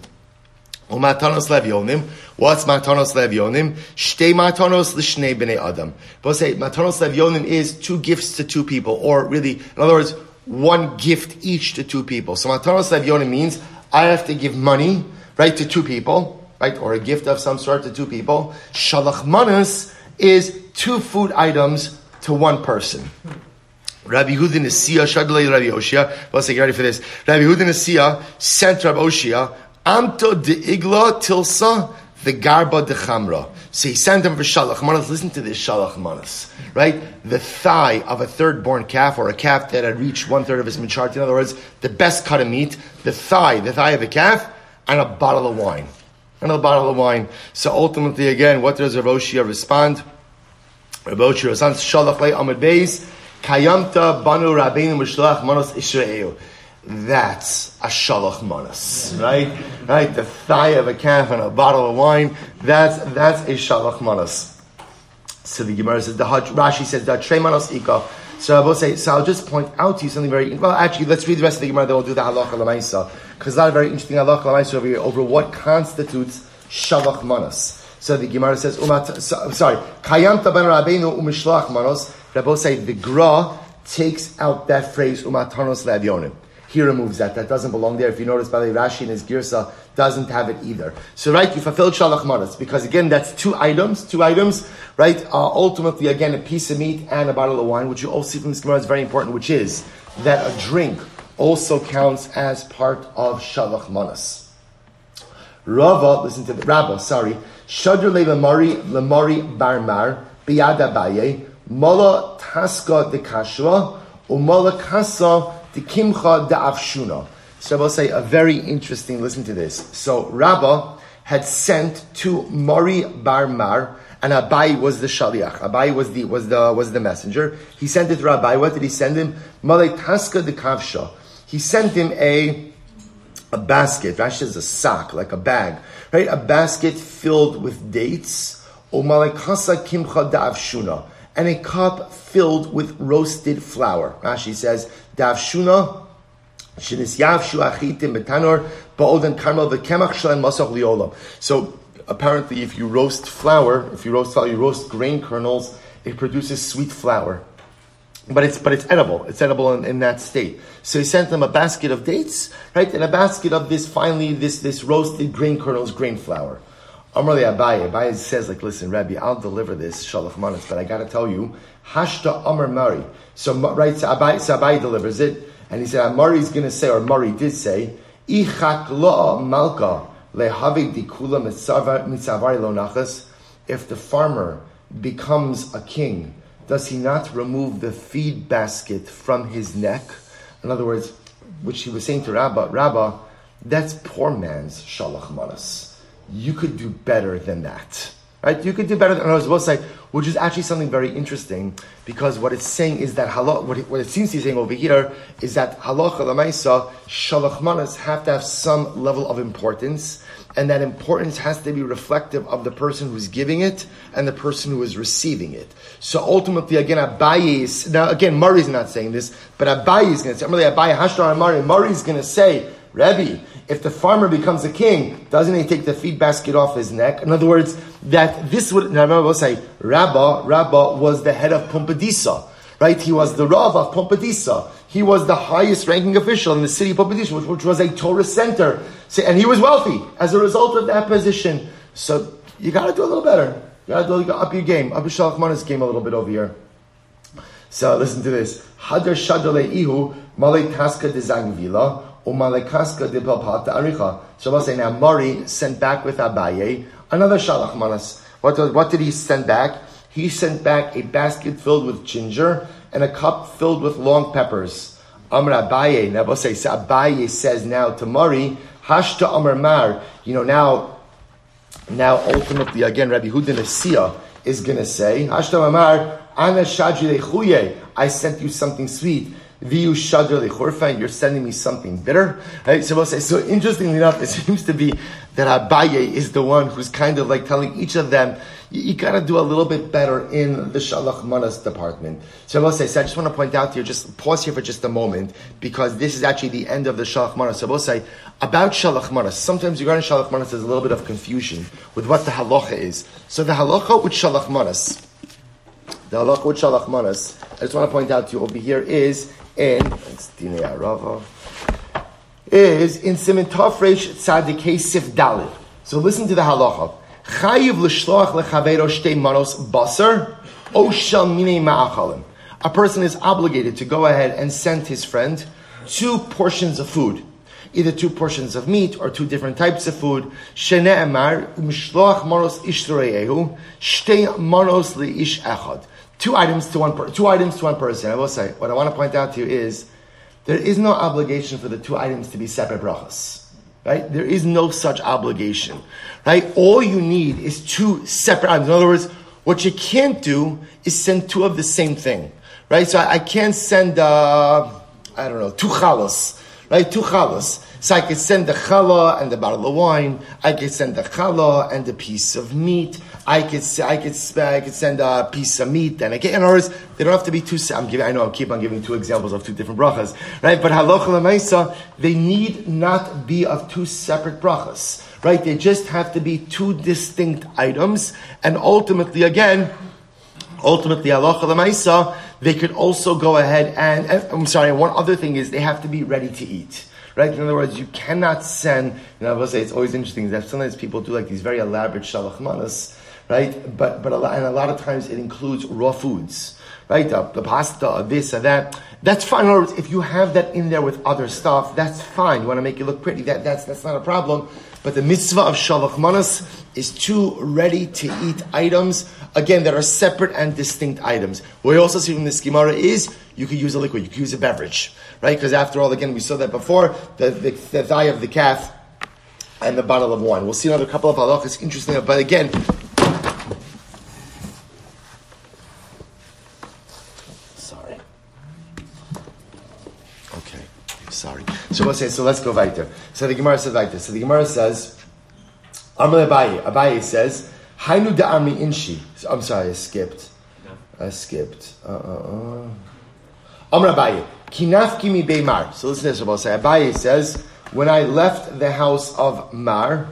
Umatanos levionim. What's matanos levionim? Shtei matanos l'shnei b'nei adam. But say matanos levionim is two gifts to two people, or really, in other words, one gift each to two people. So matanos levionim means I have to give money, right, to two people, right, or a gift of some sort to two people. Shalach manas is two food items to one person. Rabbi Hudin Nasiya, Shadlei Rabbi Oshia. Let's get ready for this. Rabbi Hudin Nasiya sent Rabbi Oshia Amto de Igla Tilsa the Garba de Chamra. So he sent him for Shalach Manas. Listen to this Shalach Manas, right? The thigh of a third born calf or a calf that had reached one third of his maturity. In other words, the best cut of meat, the thigh, the thigh of a calf, and a bottle of wine. Another bottle of wine. So ultimately, again, what does Rav Oshia respond? Rav Oshia responds, Shalach Le Amid Beis, Kayamta Banu Rabbeinu Mishlach Manos Israel. That's a shalach manas, right? Right, the thigh of a calf and a bottle of wine. That's that's a shalach manas. So the Gemara says the Rashi says the trey manas ika. So I will say. So I'll just point out to you something very well. Actually, let's read the rest of the Gemara. Then we'll do the halacha lamaisa because a lot of very interesting halacha lamaisa over here over what constitutes shalach manas. So the Gemara says, umat, so, sorry, kayamta taban rabbeinu umishlach manos. Rabbi say the Gra takes out that phrase umatanos le'avyonim. He removes that. That doesn't belong there. If you notice, by the way, Rashi in his Girsa doesn't have it either. So, right, you fulfilled Shalach Manas because again, that's two items. Two items, right? Uh, ultimately, again, a piece of meat and a bottle of wine, which you also see from this Gemara is very important, which is that a drink also counts as part of Shalach Manas. Rava, listen to the Rabba, sorry. Shadr le lemari lemari barmar biyada baye mala taska de kashva umala kasa de Kimcha da Avshuna. So I will say a very interesting, listen to this. So Rabbah had sent to Mari Bar Mar, and Abai was the shaliach. Abai was the was the was the messenger. He sent it to Rabbi. What did he send him? Mala Taska de Kavsha. He sent him a a basket. Rashi says a sack, like a bag, right? A basket filled with dates. O malekasa kimcha avshuna and a cup filled with roasted flour. Rashi says, Davshuna, Shinisyav Betanor, Ba'odan Karmel V'kemach Shalen Masach Liolam. So apparently, if you roast flour, if you roast flour, you roast grain kernels, it produces sweet flour. But it's but it's edible. It's edible in, in, that state. So he sent them a basket of dates, right, and a basket of this finally this this roasted grain kernels, grain flour. Amrli Abaye. Abaye says, like, listen, Rabbi, I'll deliver this shalach manas, but I got to tell you, hashta Amr Mari. So right, so Abaye, so Abaye delivers it, and he said, Mari's going to say, or Mari did say, ichak lo malka lehavik dikula mitzavari lo nachas. If the farmer becomes a king, does he not remove the feed basket from his neck? In other words, which he was saying to Rabbah, Rabbah, that's poor man's shalach manas you could do better than that. Right? You could do better than I was supposed to say, which is actually something very interesting because what it's saying is that halach, what it, what it seems to be saying over here is that halacha lamaisa shalach manas have to have some level of importance, and that importance has to be reflective of the person who's giving it and the person who is receiving it. So ultimately, again, Abaye is now again Mari's not saying this, but Abaye is going to say. I'm really Abaye Hashtar Mari. Mari's going to say Rebbe, if the farmer becomes a king, doesn't he take the feed basket off his neck? In other words, that this would, now remember, we'll say, Rabbah, Rabbah was the head of Pumbedisa, right? He was the Rav of Pumbedisa. he was the highest ranking official in the city of Pumbedisa, which, which was a Torah center. So, and he was wealthy as a result of that position. So you got to do a little better. You got to do up your game, up your game a little bit over here. So listen to this. Hadar Shadale Ihu, Malay Taska de Zangvila, or Malay Kaska de Pelpata Aricha. So I'll say now, Mari sent back with Abaye another Shalach Manas. What, what did he send back? He sent back a basket filled with ginger and a cup filled with long peppers. Amr Abaye, Nabose, Abaye says now to Mari, Hashta Amr Mar, you know, now, now ultimately, again, Rabbi Hudin Asiya is going to say, Hashta Amar, Ana Shadri I sent you something sweet. Viu Shadri Lechorfa, you're sending me something bitter. Right? So so interestingly enough, it seems to be that Abaye is the one who's kind of like telling each of them, you, you got to do a little bit better in the Shalach Manas department. So so I just want to point out to you, just pause here for just a moment, because this is actually the end of the Shalach Manas. So say, about Shalach Manas, sometimes regarding Shalach Manas, there's a little bit of confusion with what the halacha is. So the halacha with Shalach Manas, the halacha with Shalach Manas, I just want to point out to you over here is in, it's Arava, is in Simen Tafresh Tzadikei Sif Dalid. So listen to the halacha. Chayiv l'shloach lechavero shtei manos basar o shal mine ma'achalim. A person is obligated to go ahead and send his friend two portions of food, either two portions of meat or two different types of food. Shene emar mishloach manos ishtoreyehu shtei manos liish echad. Two items to one per- two items to one person. I will say what I want to point out to you is there is no obligation for the two items to be separate brachas. Right? There is no such obligation. Right? All you need is two separate items. In other words, what you can't do is send two of the same thing. Right? So I, I can't send, uh, I don't know, two chalas. Right? Two chalas. So I could send the challah and the bottle of wine. I could send the challah and the piece of meat. I could I could I could send a piece of meat and again, words, they don't have to be two. I'm giving. I know I keep on giving two examples of two different brachas, right? But halacha lemaisa, they need not be of two separate brachas, right? They just have to be two distinct items, and ultimately, again, ultimately halacha lemaisa, they could also go ahead and, and I'm sorry. One other thing is they have to be ready to eat right? In other words, you cannot send, you know, I will say it's always interesting that sometimes people do like these very elaborate shalach manas, right? But but a lot, and a lot of times it includes raw foods, right? The, the pasta, uh, this or that. That's fine. In other words, if you have that in there with other stuff, that's fine. You want to make it look pretty. That that's that's not a problem. But the mitzvah of shalach manas is two ready to eat items again that are separate and distinct items. What we also see from this Gemara is you could use a liquid, you could use a beverage, right? Because after all, again, we saw that before the, the, the thigh of the calf and the bottle of wine. We'll see another couple of halachas. Interesting, but again, Sorry. So we'll say, so let's go weiter. So the Gemara says weiter. So the Gemara says, Amr Abaye. Abaye says, Hainu de Ami Inshi. So, I'm sorry, I skipped. I skipped. Uh, uh, uh. Amr Abaye. Kinaf kimi beimar. So listen to this, say. Abaye says, when I left the house of Mar,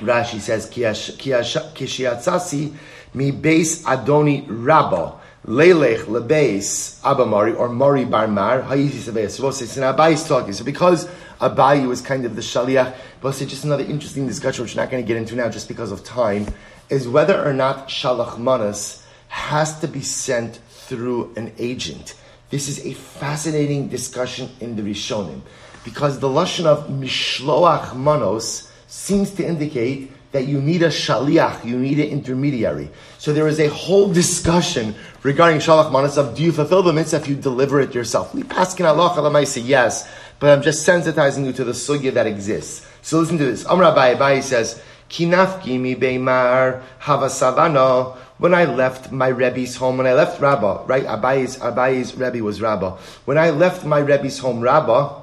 Rashi says, Kishiatzasi mi base Adoni Rabba. Lelech lebeis Abamari or Mari Barmar Hayisi Sebeis. So Abai talking. So because Abai was kind of the shaliach, but also just another interesting discussion which we're not going to get into now just because of time, is whether or not shalach manas has to be sent through an agent. This is a fascinating discussion in the Rishonim because the lashon of mishloach manos seems to indicate that you need a shaliach, you need an intermediary. So there is a whole discussion regarding shalach manas of do you fulfill the mitzvah if you deliver it yourself? We paskin Allah say yes, but I'm just sensitizing you to the sugya that exists. So listen to this. Amr Abai Abai says, Kinafki mi beimar havasavano. When I left my Rebbe's home, when I left Rabbah, right? Abai's, Abai's Rebbe was Rabbah. When I left my Rebbe's home, Rabbah,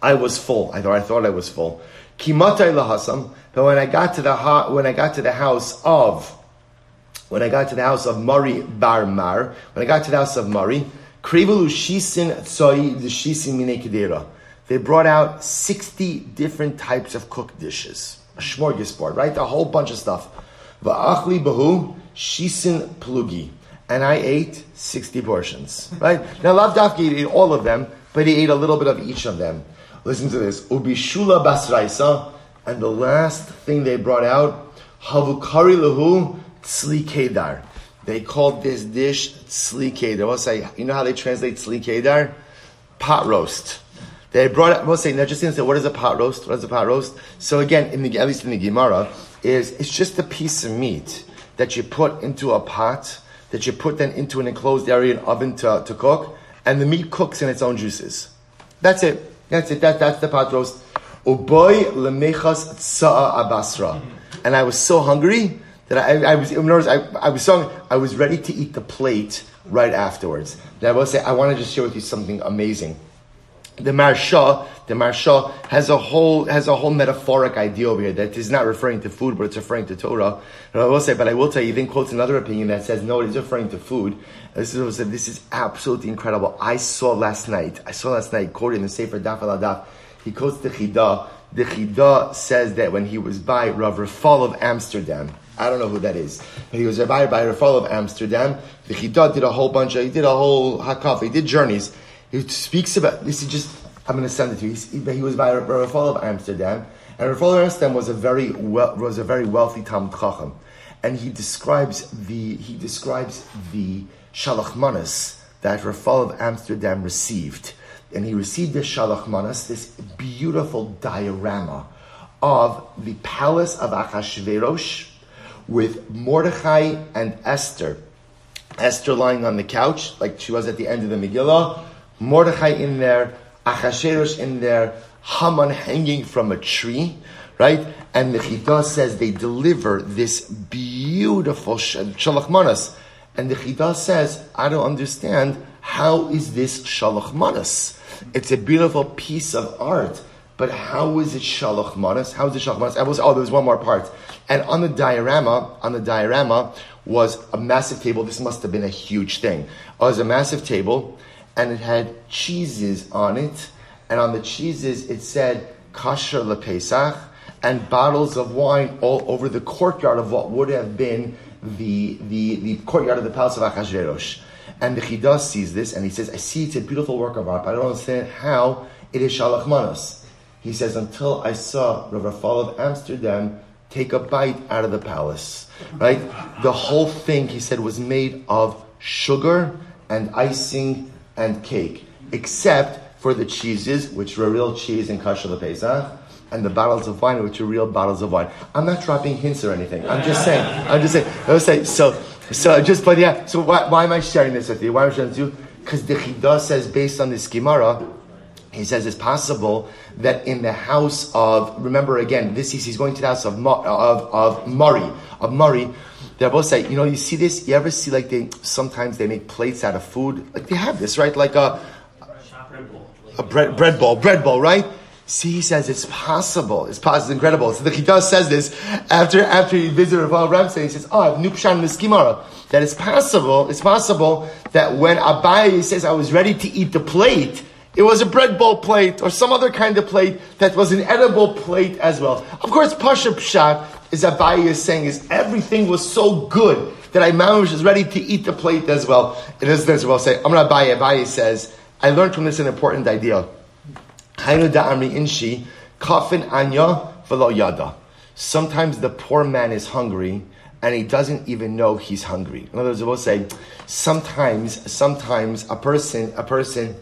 I was full. I thought I thought I was full. Kimatai lahasam. But when I got to the when I got to the house of when I got to the house of Mari Bar Mar, when I got to the house of Mari, They brought out 60 different types of cooked dishes. A smorgasbord, right? A whole bunch of stuff. Va'achli Bahu Shisin Plugi. and I ate 60 portions. Right? Now, Lav Dafki ate all of them, but he ate a little bit of each of them. Listen to this. Ubishula basraisa, and the last thing they brought out, havukari lahu tzli kedar. They called this dish tzli kedar. We'll say, you know how they translate tzli kedar? Pot roast. They brought it, we'll say, now just gonna say, what is a pot roast? What is a pot roast? So again, in the, at least in the Gemara, is it's just a piece of meat that you put into a pot, that you put then into an enclosed area, an oven to, to cook, and the meat cooks in its own juices. That's it. That's it. That, that's the pot roast. Uboy lemechas tsa'a abasra. And I was so hungry that I, I was, words, I, I was so, I was ready to eat the plate right afterwards. That I will say, I want to just share with you something amazing the Marsha, the Maharsha has a whole has a whole metaphoric idea over here that is not referring to food, but it's referring to Torah. And I will say, but I will tell you, then quotes another opinion that says no, it is referring to food. This is this is absolutely incredible. I saw last night. I saw last night quoted in the Sefer Daf al Daf. He quotes the Chida. The Chida says that when he was by Rav Rafal of Amsterdam, I don't know who that is, but he was by by Rafal of Amsterdam. The Chida did a whole bunch of, he did a whole hakaf, he did journeys. He speaks about this. Is just I'm going to send it to you. He, he was by Rafal of Amsterdam, and Rafal of Amsterdam was a very well, was a very wealthy Talmud Chacham, and he describes the he describes the Shalach that Rafal of Amsterdam received, and he received this Shalach Manas, this beautiful diorama of the palace of Achashverosh with Mordechai and Esther. Esther lying on the couch, like she was at the end of the Megillah, Mordechai in there, Achashverosh in there, Haman hanging from a tree, right? And the Chida says they deliver this beautiful Shalach Manas. And the Chida says, I don't understand, how is this Shalach Manas? It's a beautiful piece of art, but how is it Shalach Manas? How is it Shalach? I was, oh, there was one more part. And on the diorama, on the diorama was a massive table. This must have been a huge thing. It was a massive table and it had cheeses on it, and on the cheeses it said kasher lepesach, and bottles of wine all over the courtyard of what would have been the, the, the courtyard of the palace of Achashverosh. And the Chidah sees this and he says, I see it's a beautiful work of art, but I don't understand how it is Shalach Manas. He says, until I saw Rav Rafal of Amsterdam take a bite out of the palace. Right? The whole thing, he said, was made of sugar and icing and cake, except for the cheeses, which were real cheese and kasher Pesach, and the bottles of wine, which are real bottles of wine. I'm not dropping hints or anything. I'm just saying. I'm just saying. I was saying. So, so just but yeah. So why, why am I sharing this with you? Why am I sharing this with you? Because the Chida says, based on this Gemara, he says it's possible that in the house of, remember again, this is he's going to the house of of of Mari of Mari they both say, you know, you see this. You ever see like they sometimes they make plates out of food? Like they have this, right? Like a a bread bread bowl, bread bowl, right? See, he says it's possible. It's possible. It's incredible. So the Chida says this after after he visited Rav Ramsey. He says, ah, "Oh, I've nupshan miskimara." That it's possible. It's possible that when Abaye says, "I was ready to eat the plate," it was a bread bowl plate or some other kind of plate that was an edible plate as well. Of course, Pasha Pshat is Abaye is saying is everything was so good that I was ready to eat the plate as well. It is this as well say, I'm gonna Abaye. Abaye says, I learned from this an important idea. Inshi kafin anya yada. Sometimes the poor man is hungry and he doesn't even know he's hungry. In other words, we'll say, sometimes, sometimes a person, a person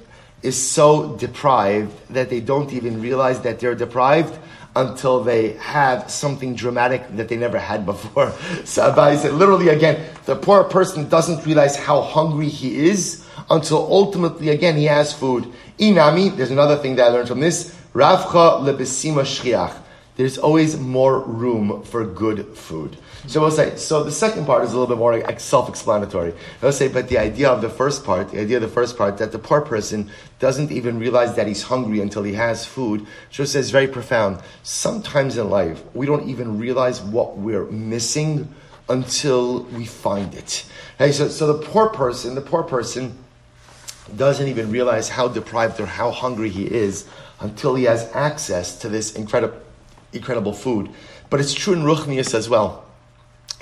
is so deprived that they don't even realize that they're deprived until they have something dramatic that they never had before. So Abai said, literally again, the poor person doesn't realize how hungry he is until ultimately again he has food. Inami, there's another thing that I learned from this. Ravcha lebesima shriach. There's always more room for good food. So we'll say, so the second part is a little bit more self-explanatory. We'll say, but the idea of the first part, the idea of the first part, that the poor person doesn't even realize that he's hungry until he has food, just says very profound. Sometimes in life, we don't even realize what we're missing until we find it. Hey, so, so the poor person, the poor person doesn't even realize how deprived or how hungry he is until he has access to this incredible, incredible food. But it's true in Ruchnius as well.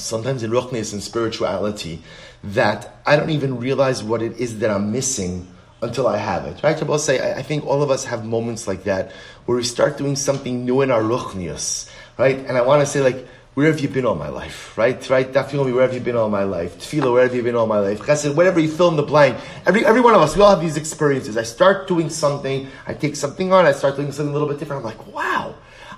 sometimes in ruchnis and spirituality, that I don't even realize what it is that I'm missing until I have it. Right? Shabbos say, I, I think all of us have moments like that where we start doing something new in our ruchnius, right? And I want to say like, where have you been all my life? Right? Right? Dafyomi, where have you been all my life? Tefillah, where have you been all my life? Chesed, whatever you fill in the blank. Every, every one of us, we all have these experiences. I start doing something, I take something on, I start doing something a little bit different. I'm like, wow,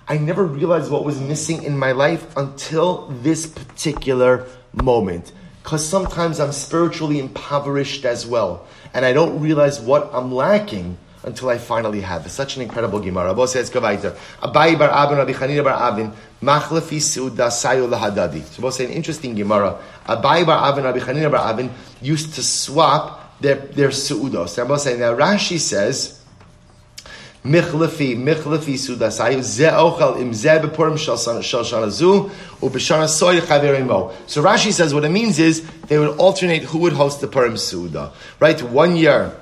I never realized what was missing in my life until this particular moment. Because sometimes I'm spiritually impoverished as well. And I don't realize what I'm lacking until I finally have it. Such an incredible Gemara. Rabbi says, Abayi bar Abin, Rabbi Chanina bar Abin, machlefi seuda sayu lahadadi. So Rabbi an interesting Gemara. Abayi bar Abin, Rabbi Chanina bar Abin used to swap their, their seudos. Rabbi saying, now Rashi says, Michlefi, Michlefi Sudasayu, Ze Ochel im Ze Bepurim Shal Shana Zu, Ubeshana Soy Chaverimo. So Rashi says what it means is they would alternate who would host the Purim Suda. Right? One year,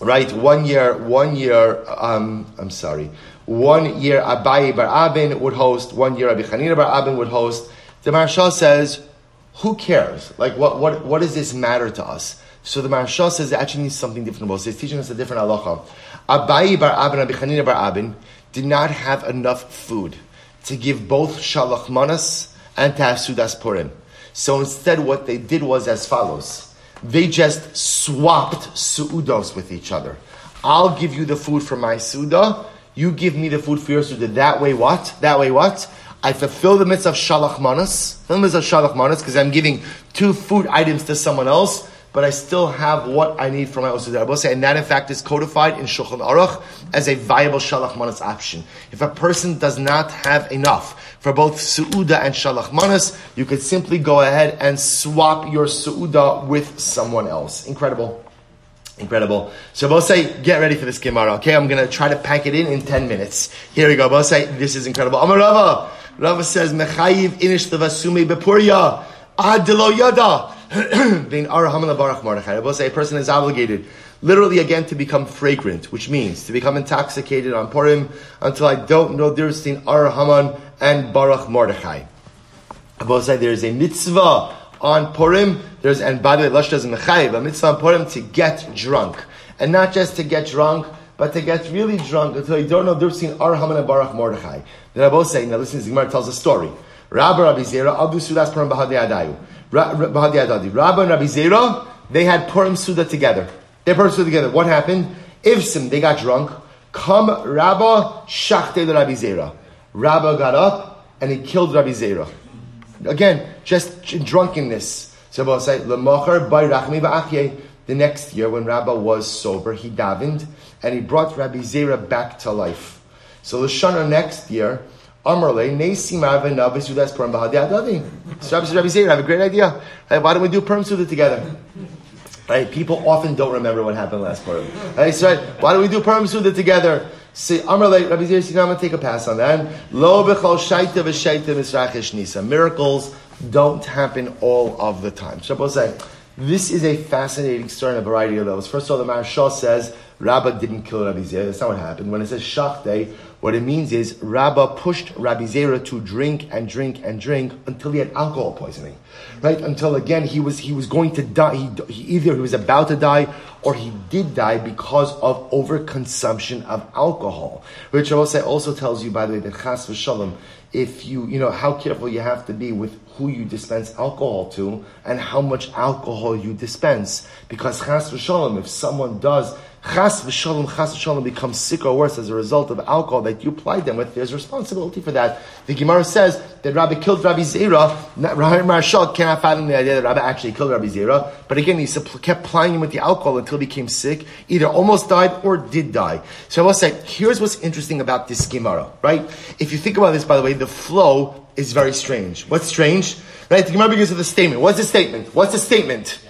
right? One year, one year, um, I'm sorry. One year Abayi Bar Abin would host, one year Rabbi Chanina Bar Abin would host. The Maharshal says, who cares? Like, what, what, what does this matter to us? So the Maharshal says it actually means something different about it. He's teaching us a different halacha. Abayi bar Abin, Rabbi Chanina bar Abin, did not have enough food to give both Shalach Manas and to have Sudas Purim. So instead, what they did was as follows. They just swapped suudos with each other. I'll give you the food for my suda. You give me the food for your suda. That way, what? That way, what? I fulfill the mitzvah of shalach manas. The mitzvah of shalach because I'm giving two food items to someone else but I still have what I need for my Osud say, and that in fact is codified in Shulchan Aruch as a viable Shalach Manas option. If a person does not have enough for both Su'uda and Shalach Manas, you could simply go ahead and swap your Su'uda with someone else. Incredible. Incredible. So Bose, get ready for this Gemara. Okay, I'm going to try to pack it in in 10 minutes. Here we go. Bose, this is incredible. Amar Rava. Rava says, Mechayiv inish tavasumi bepurya. Adilo yada. Being Arahaman Barach Mordechai. I will say a person is obligated, literally again, to become fragrant, which means to become intoxicated on Purim until I don't know there's between Arahaman and Baruch Mordechai. I will say there is a mitzvah on Purim. There's and by the way, Lush doesn't mechayiv a mitzvah on Purim to get drunk, and not just to get drunk, but to get really drunk until you don't know there's between Arahaman and Baruch Mordechai. Then I will say, now listen, Zimar tells a story. Rabbi Rabbi Zera, Abu Sudas Purim Bahadi Adayu. Rabbi and Rabbi Zera, they had Purim Suda together. They Purim Suda together. What happened? Ivsim, they got drunk. Come Rabba Shachte Rabbi Zera. Rabba got up and he killed Rabbi Zera. Again, just drunkenness. So we'll say, the next year when Rabba was sober, he davened and he brought Rabbi Zera back to life. So the Shana next year, Amarle, Nesim Avinav Sudas Purim Bahadi. So Rabbi Zeir, I have a great idea. Why don't we do Purim Suda together? Right, people often don't remember what happened last Purim. Right, so right, why don't we do Purim Suda together? Say Amarle, Rabbi Zeir, I'm going to take a pass on that. Lo bechol shaita v'shaita misrachish nisa. Miracles don't happen all of the time. So say, this is a fascinating story in a variety of levels. First of all, the Maharshal says Rabbah didn't kill Rabbi Zeir. That's not what happened. When it says Shakte, what it means is Rabbah pushed Rabbi Zera to drink and drink and drink until he had alcohol poisoning, right? Until again he was he was going to die. He, he, either he was about to die or he did die because of overconsumption of alcohol. Which also also tells you, by the way, that chas v'shalom, if you you know how careful you have to be with who you dispense alcohol to and how much alcohol you dispense, because chas v'shalom, if someone does chas v'shalom, chas v'shalom becomes sick or worse as a result of alcohol that you applied them with, there's responsibility for that. The Gemara says that Rabbi killed Rabbi Zera. Rabbi Marshal cannot fathom the idea that Rabbi actually killed Rabbi Zera. But again, he kept plying him with the alcohol until he became sick, either almost died or did die. So I will say, here's what's interesting about this Gemara, right? If you think about this, by the way, the flow is very strange. What's strange? Right? The Gemara begins with a statement. What's the statement? What's the statement?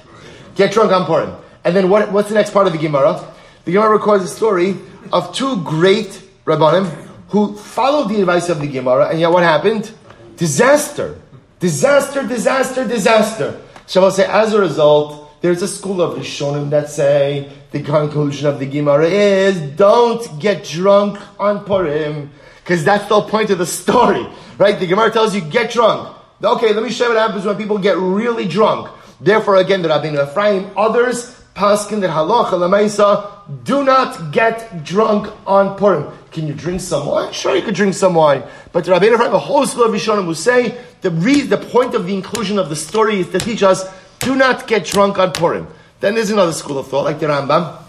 Get drunk on Purim. And then what, what's the next part of the Gemara? The Gemara records a story of two great Rabbanim who followed the advice of the Gemara, and yet what happened? Disaster. Disaster, disaster, disaster. Shall I say, as a result, there's a school of Rishonim that say the conclusion of the Gemara is don't get drunk on Purim, because that's the point of the story, right? The Gemara tells you get drunk. Okay, let me show you what happens when people get really drunk. Therefore, again, the Rabbeinu Ephraim, others, paskin that halacha lemaisa, do not get drunk on Purim. Can you drink some wine? Sure, you could drink some wine. But the Rabbeinu Ephraim, a whole school of Rishonim will say, the, reason, the point of the inclusion of the story is to teach us, do not get drunk on Purim. Then there's another school of thought, like the Rambam,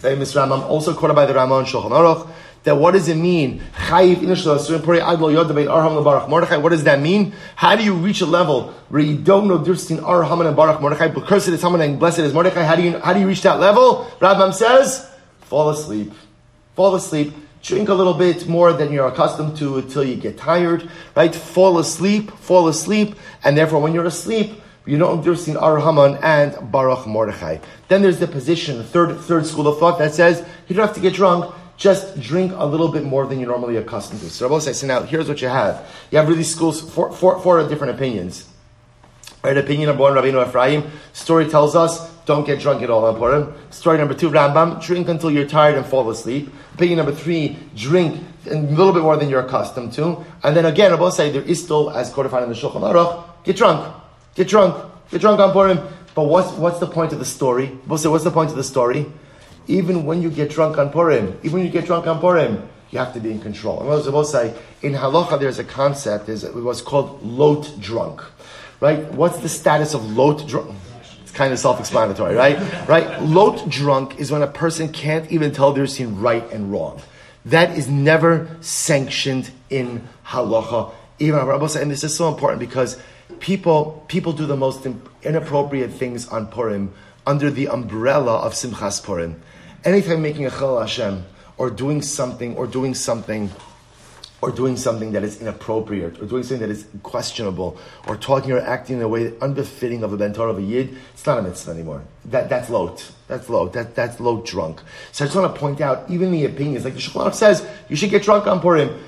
famous Rambam, also quoted by the Rambam and Shulchan Aruch, that what does it mean? What does that mean? How do you reach a level where you don't know Dirstin Ar Haman and Baruch Mordechai, but cursed is Haman and blessed is Mordechai? How do you how do you reach that level? Rambam says, fall asleep. Fall asleep. Drink a little bit more than you're accustomed to until you get tired, right? Fall asleep, fall asleep, and therefore when you're asleep, you don't know Dirstin Ar Haman and Baruch Mordechai. Then there's the position, the third third school of thought that says you don't have to get drunk just drink a little bit more than you're normally accustomed to. So Rabbi says, so now here's what you have. You have really schools, four, four, four different opinions. Right, opinion number one, Rabbeinu Ephraim. Story tells us, don't get drunk at all on. Story number two, Rambam, drink until you're tired and fall asleep. Opinion number three, drink a little bit more than you're accustomed to. And then again, Rabbi say there is still, as codified in the Shulchan Aruch, get drunk. Get drunk. Get drunk on Purim. But what's, what's the point of the story? Rabbi say, what's the point of the story? Even when you get drunk on Purim, even when you get drunk on Purim, you have to be in control. And I was supposed to say, in halacha, there's a concept, there's what's called lot drunk, right? What's the status of lot drunk? It's kind of self-explanatory, right? Right? Lot drunk is when a person can't even tell they're seeing right and wrong. That is never sanctioned in halacha. Even Rabbi and this is so important because people people do the most inappropriate things on Purim under the umbrella of Simchas Purim anytime making a chal Hashem or doing something or doing something or doing something that is inappropriate, or doing something that is questionable, or talking or acting in a way unbefitting of a bentor of a yid, it's not a mitzvah anymore. That, that's lot. That's low. That, that's low drunk. So I just want to point out, even the opinions, like the Shulchan says, you should get drunk on Purim.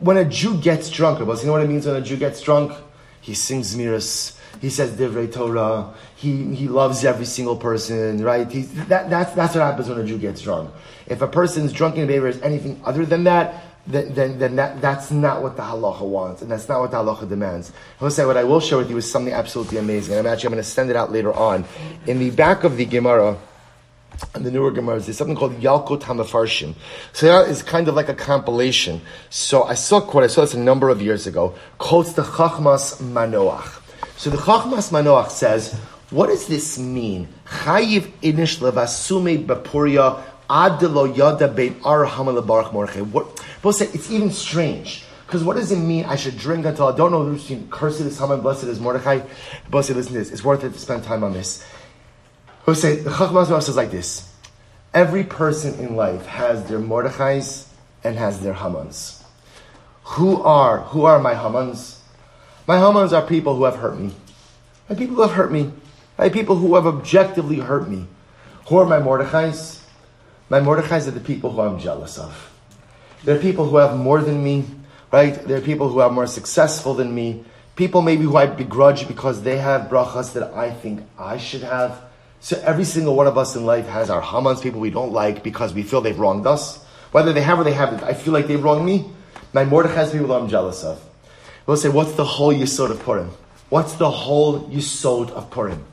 When a Jew gets drunk, you know what it means when a Jew gets drunk? He sings miras he says divrei Torah. He, he loves every single person, right? He's, that, that's, that's what happens when a Jew gets drunk. If a person's drunken behavior is anything other than that, then, then, then that, that's not what the halacha wants, and that's not what the halacha demands. Say what I will share with you is something absolutely amazing, I'm actually I'm going to send it out later on. In the back of the Gemara, and the newer Gemara, there's something called Yalkut Hamafarshim. So that is kind of like a compilation. So I saw a quote, I saw this a number of years ago, quotes the Chachmas Manoach. So the Chachmas Manoach says, what does this mean? Chayiv inish levasume bapuria adelo yada bein ar hamalabarach morche. What? Both it's even strange. Because what does it mean? I should drink until I don't know the Cursed is Haman, blessed is Mordechai. Both say, listen to this. It's worth it to spend time on this. Who say the Chachmas Manoach says like this: Every person in life has their Mordechais and has their Hamans. Who are who are my Hamans? My Hamans are people who have hurt me. My people who have hurt me. My people who have objectively hurt me. Who are my Mordechais? My Mordechais are the people who I'm jealous of. They're people who have more than me, right? They're people who are more successful than me. People maybe who I begrudge because they have brachas that I think I should have. So every single one of us in life has our Hamans, people we don't like because we feel they've wronged us. Whether they have or they haven't, I feel like they've wronged me. My Mordechai's people I'm jealous of. We'll say, what's the whole Yisod of Purim? What's the whole Yisod of Purim?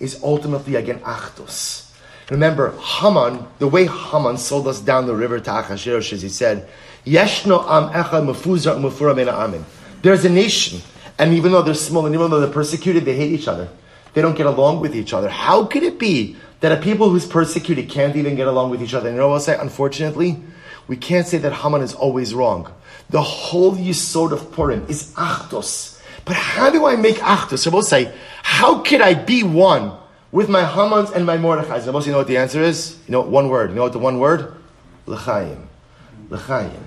Is ultimately again Achdus. Remember, Haman, the way Haman sold us down the river to Achashverosh, as he said, Yeshno am echad mefuzar mefura amin. There's a nation, and even though they're small, and even though they're persecuted, they hate each other. They don't get along with each other. How could it be that a people who's persecuted can't even get along with each other? And you know what I'll say? Unfortunately, we can't say that Haman is always wrong. The whole Yisod of Purim is Achdos. But how do I make Achdos? We'll say, how could I be one with my Hamans and my Mordechai? So you know what the answer is? You know, one word. You know what the one word? L'chaim. L'chaim.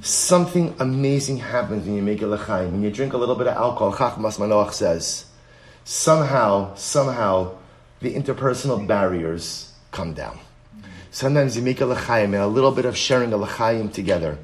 Something amazing happens when you make a l'chaim. When you drink a little bit of alcohol, Chachmas Manoach says, somehow, somehow, the interpersonal barriers come down. Sometimes you make a l'chaim and a little bit of sharing a l'chaim together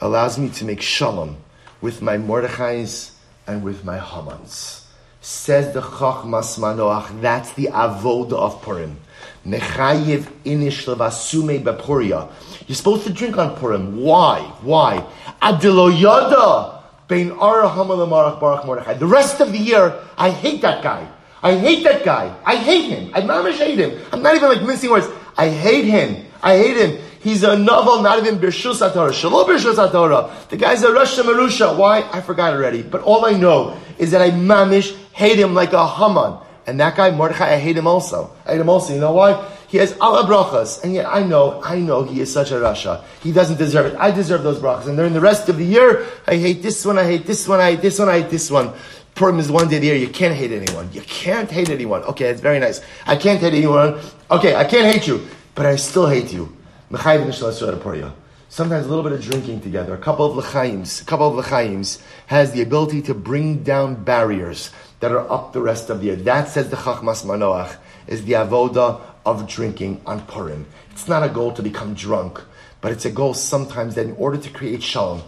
allows me to make shalom with my Mordechais and with my Hamans. Says the Chachmas Manoach, that's the avoda of Purim. Mechayev inish levasume bepuria. You're supposed to drink on Purim. Why? Why? Adilo yada Bein Mordechai. The rest of the year, I hate that guy. I hate that guy. I hate him. I mamish hate him. I'm not even like mincing words. I hate him. I hate him. He's a novel, not even Birshus Atorah. Shalom Birshus Atorah. The guy's a Rosh Marusha. Why? I forgot already. But all I know is that I mamish hate him like a Haman. And that guy, Mordechai, I hate him also. I hate him also. You know why? He has Allah brachas. And yet I know, I know he is such a Rasha. He doesn't deserve it. I deserve those brachas. And during the rest of the year, I hate this one, I hate this one, I hate this one, I hate this one. Purim is one day the year. You can't hate anyone. You can't hate anyone. Okay, it's very nice. I can't hate anyone. Okay, I can't hate you, but I still hate you. Sometimes a little bit of drinking together, a couple of lechaims, a couple of lechaims has the ability to bring down barriers that are up the rest of the year. That says the Chachmas Manoach is the avoda of drinking on Purim. It's not a goal to become drunk, but it's a goal sometimes that in order to create shalom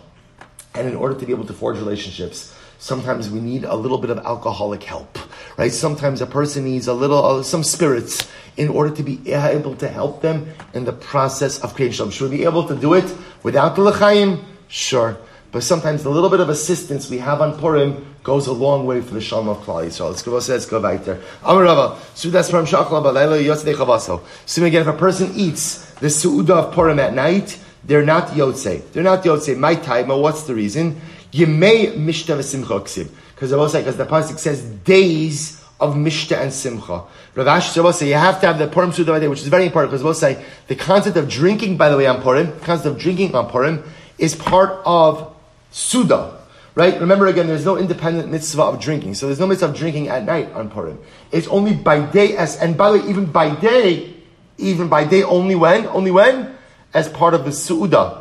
and in order to be able to forge relationships, sometimes we need a little bit of alcoholic help, right? Sometimes a person needs a little, uh, some spirits in order to be able to help them in the process of creation. shalom. Should we be able to do it without the l'chaim? Sure. But sometimes the little bit of assistance we have on Purim goes a long way for the Shalom of Klal Yisrael. Let's go, let's go weiter. Amar Rava, Sudas Purim Shachla Balayla Yotzei Chavaso. So again, if a person eats the Su'udah of Purim at night, they're not Yotzei. They're not Yotzei. My time, what's the reason? Yemei Mishta V'Simcha. Because because the Pasuk says days of Mishta and Simcha. Rav Ashi will say you have to have the Purim Suda day, which is very important because we'll say the concept of drinking, by the way, on Purim, the concept of drinking on Purim is part of Suda. Right? Remember again, there's no independent mitzvah of drinking. So there's no mitzvah of drinking at night on Purim. It's only by day as, and by the way, even by day, even by day only when? Only when? As part of the Su'udah.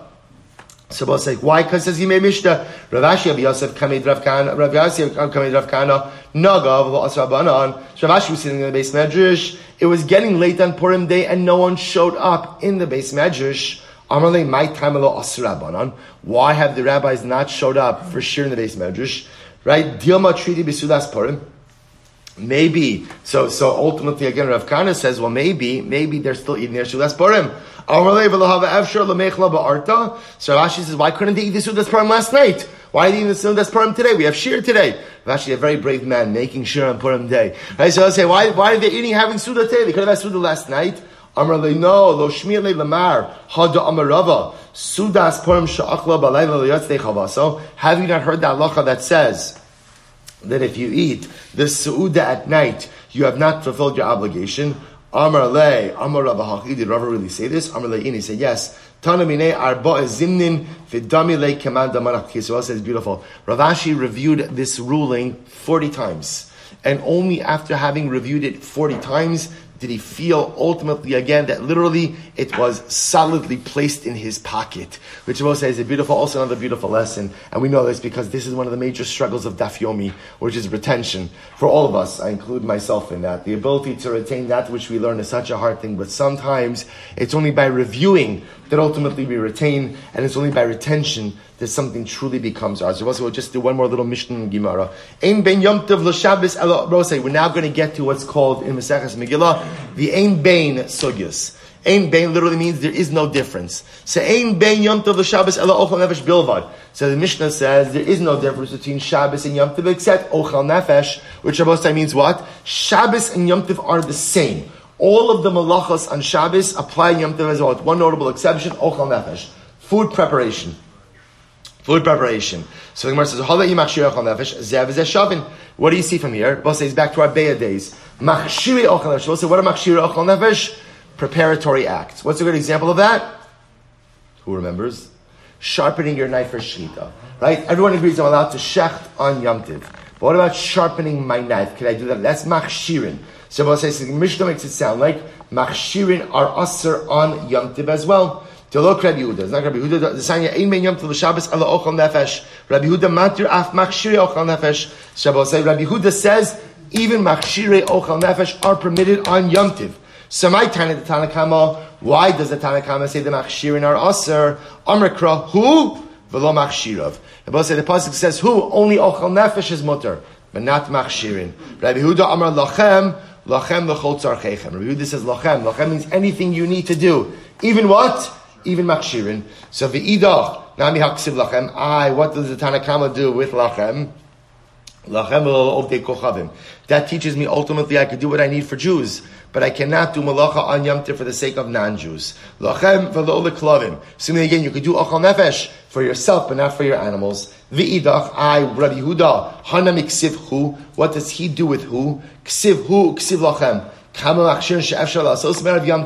So we'll say, why? Because says he made Mishnah. Rav Ashi Rabbi Yosef Kamed Rav Kana, Rav Yosef um, Kamed Rav Kana, Naga, Rav Rabbanan. So Rav Ashi was sitting in the base medrash. It was getting late on Purim day and no one showed up in the base medrash. Amarle, my time Rabbanan. Why have the rabbis not showed up for sure in the base medrash? Right? Dilma treaty bisudas Purim. Maybe so. So ultimately, again, Rav Kana says, well, maybe, maybe they're still eating their shulas purim. So Rashi says, why couldn't they eat the Sudas Purim last night? Why did they eat the Sudas Purim today? We have Shir today. Rashi, a very brave man, making Shir on Purim day. Right, so I say, why, why are they eating, having Suda today? They could have had Suda last night. Amarle, no, lo shmir le lamar, hada amarava, sudas purim sha'achla balayla liyatzei chavaso. Have you not heard that halacha that says that if you eat the su'uda at night, you have not fulfilled your obligation? Amar le, Amar Rav did Rav really say this? Amar le, he said, yes. Tanamine arba zimnin vidami le command damanach. So says beautiful. Rav Ashi reviewed this ruling 40 times. And only after having reviewed it 40 times did he feel ultimately again that literally it was solidly placed in his pocket, which Moshe is a beautiful, also another beautiful lesson. And we know this because this is one of the major struggles of Dafyomi, which is retention. For all of us, I include myself in that. The ability to retain that which we learn is such a hard thing, but sometimes it's only by reviewing that ultimately we retain, and it's only by retention that something truly becomes ours. So we'll just do one more little Mishnah in Gemara. Ein ben l'Shabbos. We're now going to get to what's called in Maseches Megillah the Ein Bein Sugyas. Ein Bein literally means there is no difference. So Ein Bein Yom Tov l'Shabbos Ela Ochel Nefesh Bilvad. So the Mishnah says there is no difference between Shabbos and Yom Tov except Ochel Nefesh, which Rabbosai means what? Shabbos and Yom Tov are the same. All of the malachas on Shabbos apply Yom Tov as well, with one notable exception, Ochel Nefesh. Food preparation. Food preparation. So the Gemara says, What do you see from here? Both says back to our Beya days. Machshiri ochel nefesh. So what are machshiri ochel nefesh? Preparatory acts. What's a good example of that? Who remembers? Sharpening your knife for shechita. Right? Everyone agrees I'm allowed to shecht on Yom Tiv. But what about sharpening my knife? Can I do that? That's machshirin. So both says Mishnah makes it sound like machshirin are usher on Yom Tiv as well. To look Rabbi Yehuda. It's not Rabbi Yehuda. The Sanya Ein Ben Yom Tov Shabbos Ala Ochel Nefesh. Rabbi Yehuda Matir Af Machshiri Ochel Nefesh. Shabbos Rabbi Yehuda says even Machshiri Ochel Nefesh are permitted on Yom Tiv. So my Tana the Tanakama. Why does the Tanakama say the Machshirin are Aser? Amrikra who v'lo Machshirav. The say the pasuk says who only Ochel Nefesh is mutter, but not Machshirin. Rabbi Yehuda Amar Lachem. Lachem lechol tzarchechem. Rabbi Yehuda says lachem. Lachem means anything you need to do. Even what? Even makshirin. So v'idach Nami haksiv lachem. I, what does the Tanakama do with lachem? Lachem ovdei kochavim. That teaches me ultimately I could do what I need for Jews, but I cannot do malacha on Yom for the sake of non-Jews. Lachem v'lo leklavim. Assuming again you could do achal nefesh for yourself, but not for your animals. V'idach I Rabbi Yehuda hana hu. What does he do with who? Ksiv hu ksiv lachem. Ultimately,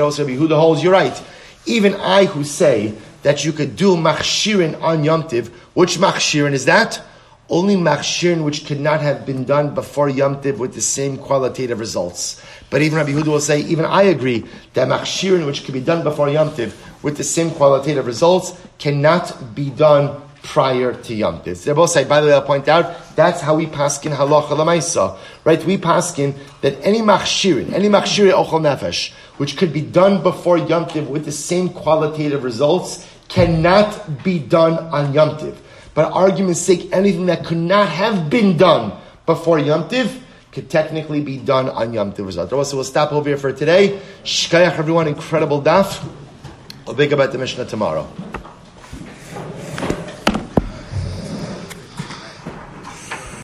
also Rabbi Yehuda holds you're right. Even I who say that you could do machshirin on Yom Tiv. Which machshirin is that? Only machshirin which could not have been done before Yom Tiv with the same qualitative results. But even Rabbi Huda will say, even I agree that machshirin which could be done before Yom Tiv with the same qualitative results cannot be done prior to Yom Tiv. They both say, by the way, I'll point out, that's how we paskin halacha lamaisa, right? We paskin that any machshirin, any machshirin ochel nefesh, which could be done before Yom Tiv with the same qualitative results, cannot be done on Yom Tiv. But argument's sake, anything that could not have been done before Yom Tiv could technically be done on Yom Tiv. So we'll stop over here for today. Shkayach everyone, incredible daf. I'll think about the Mishnah tomorrow.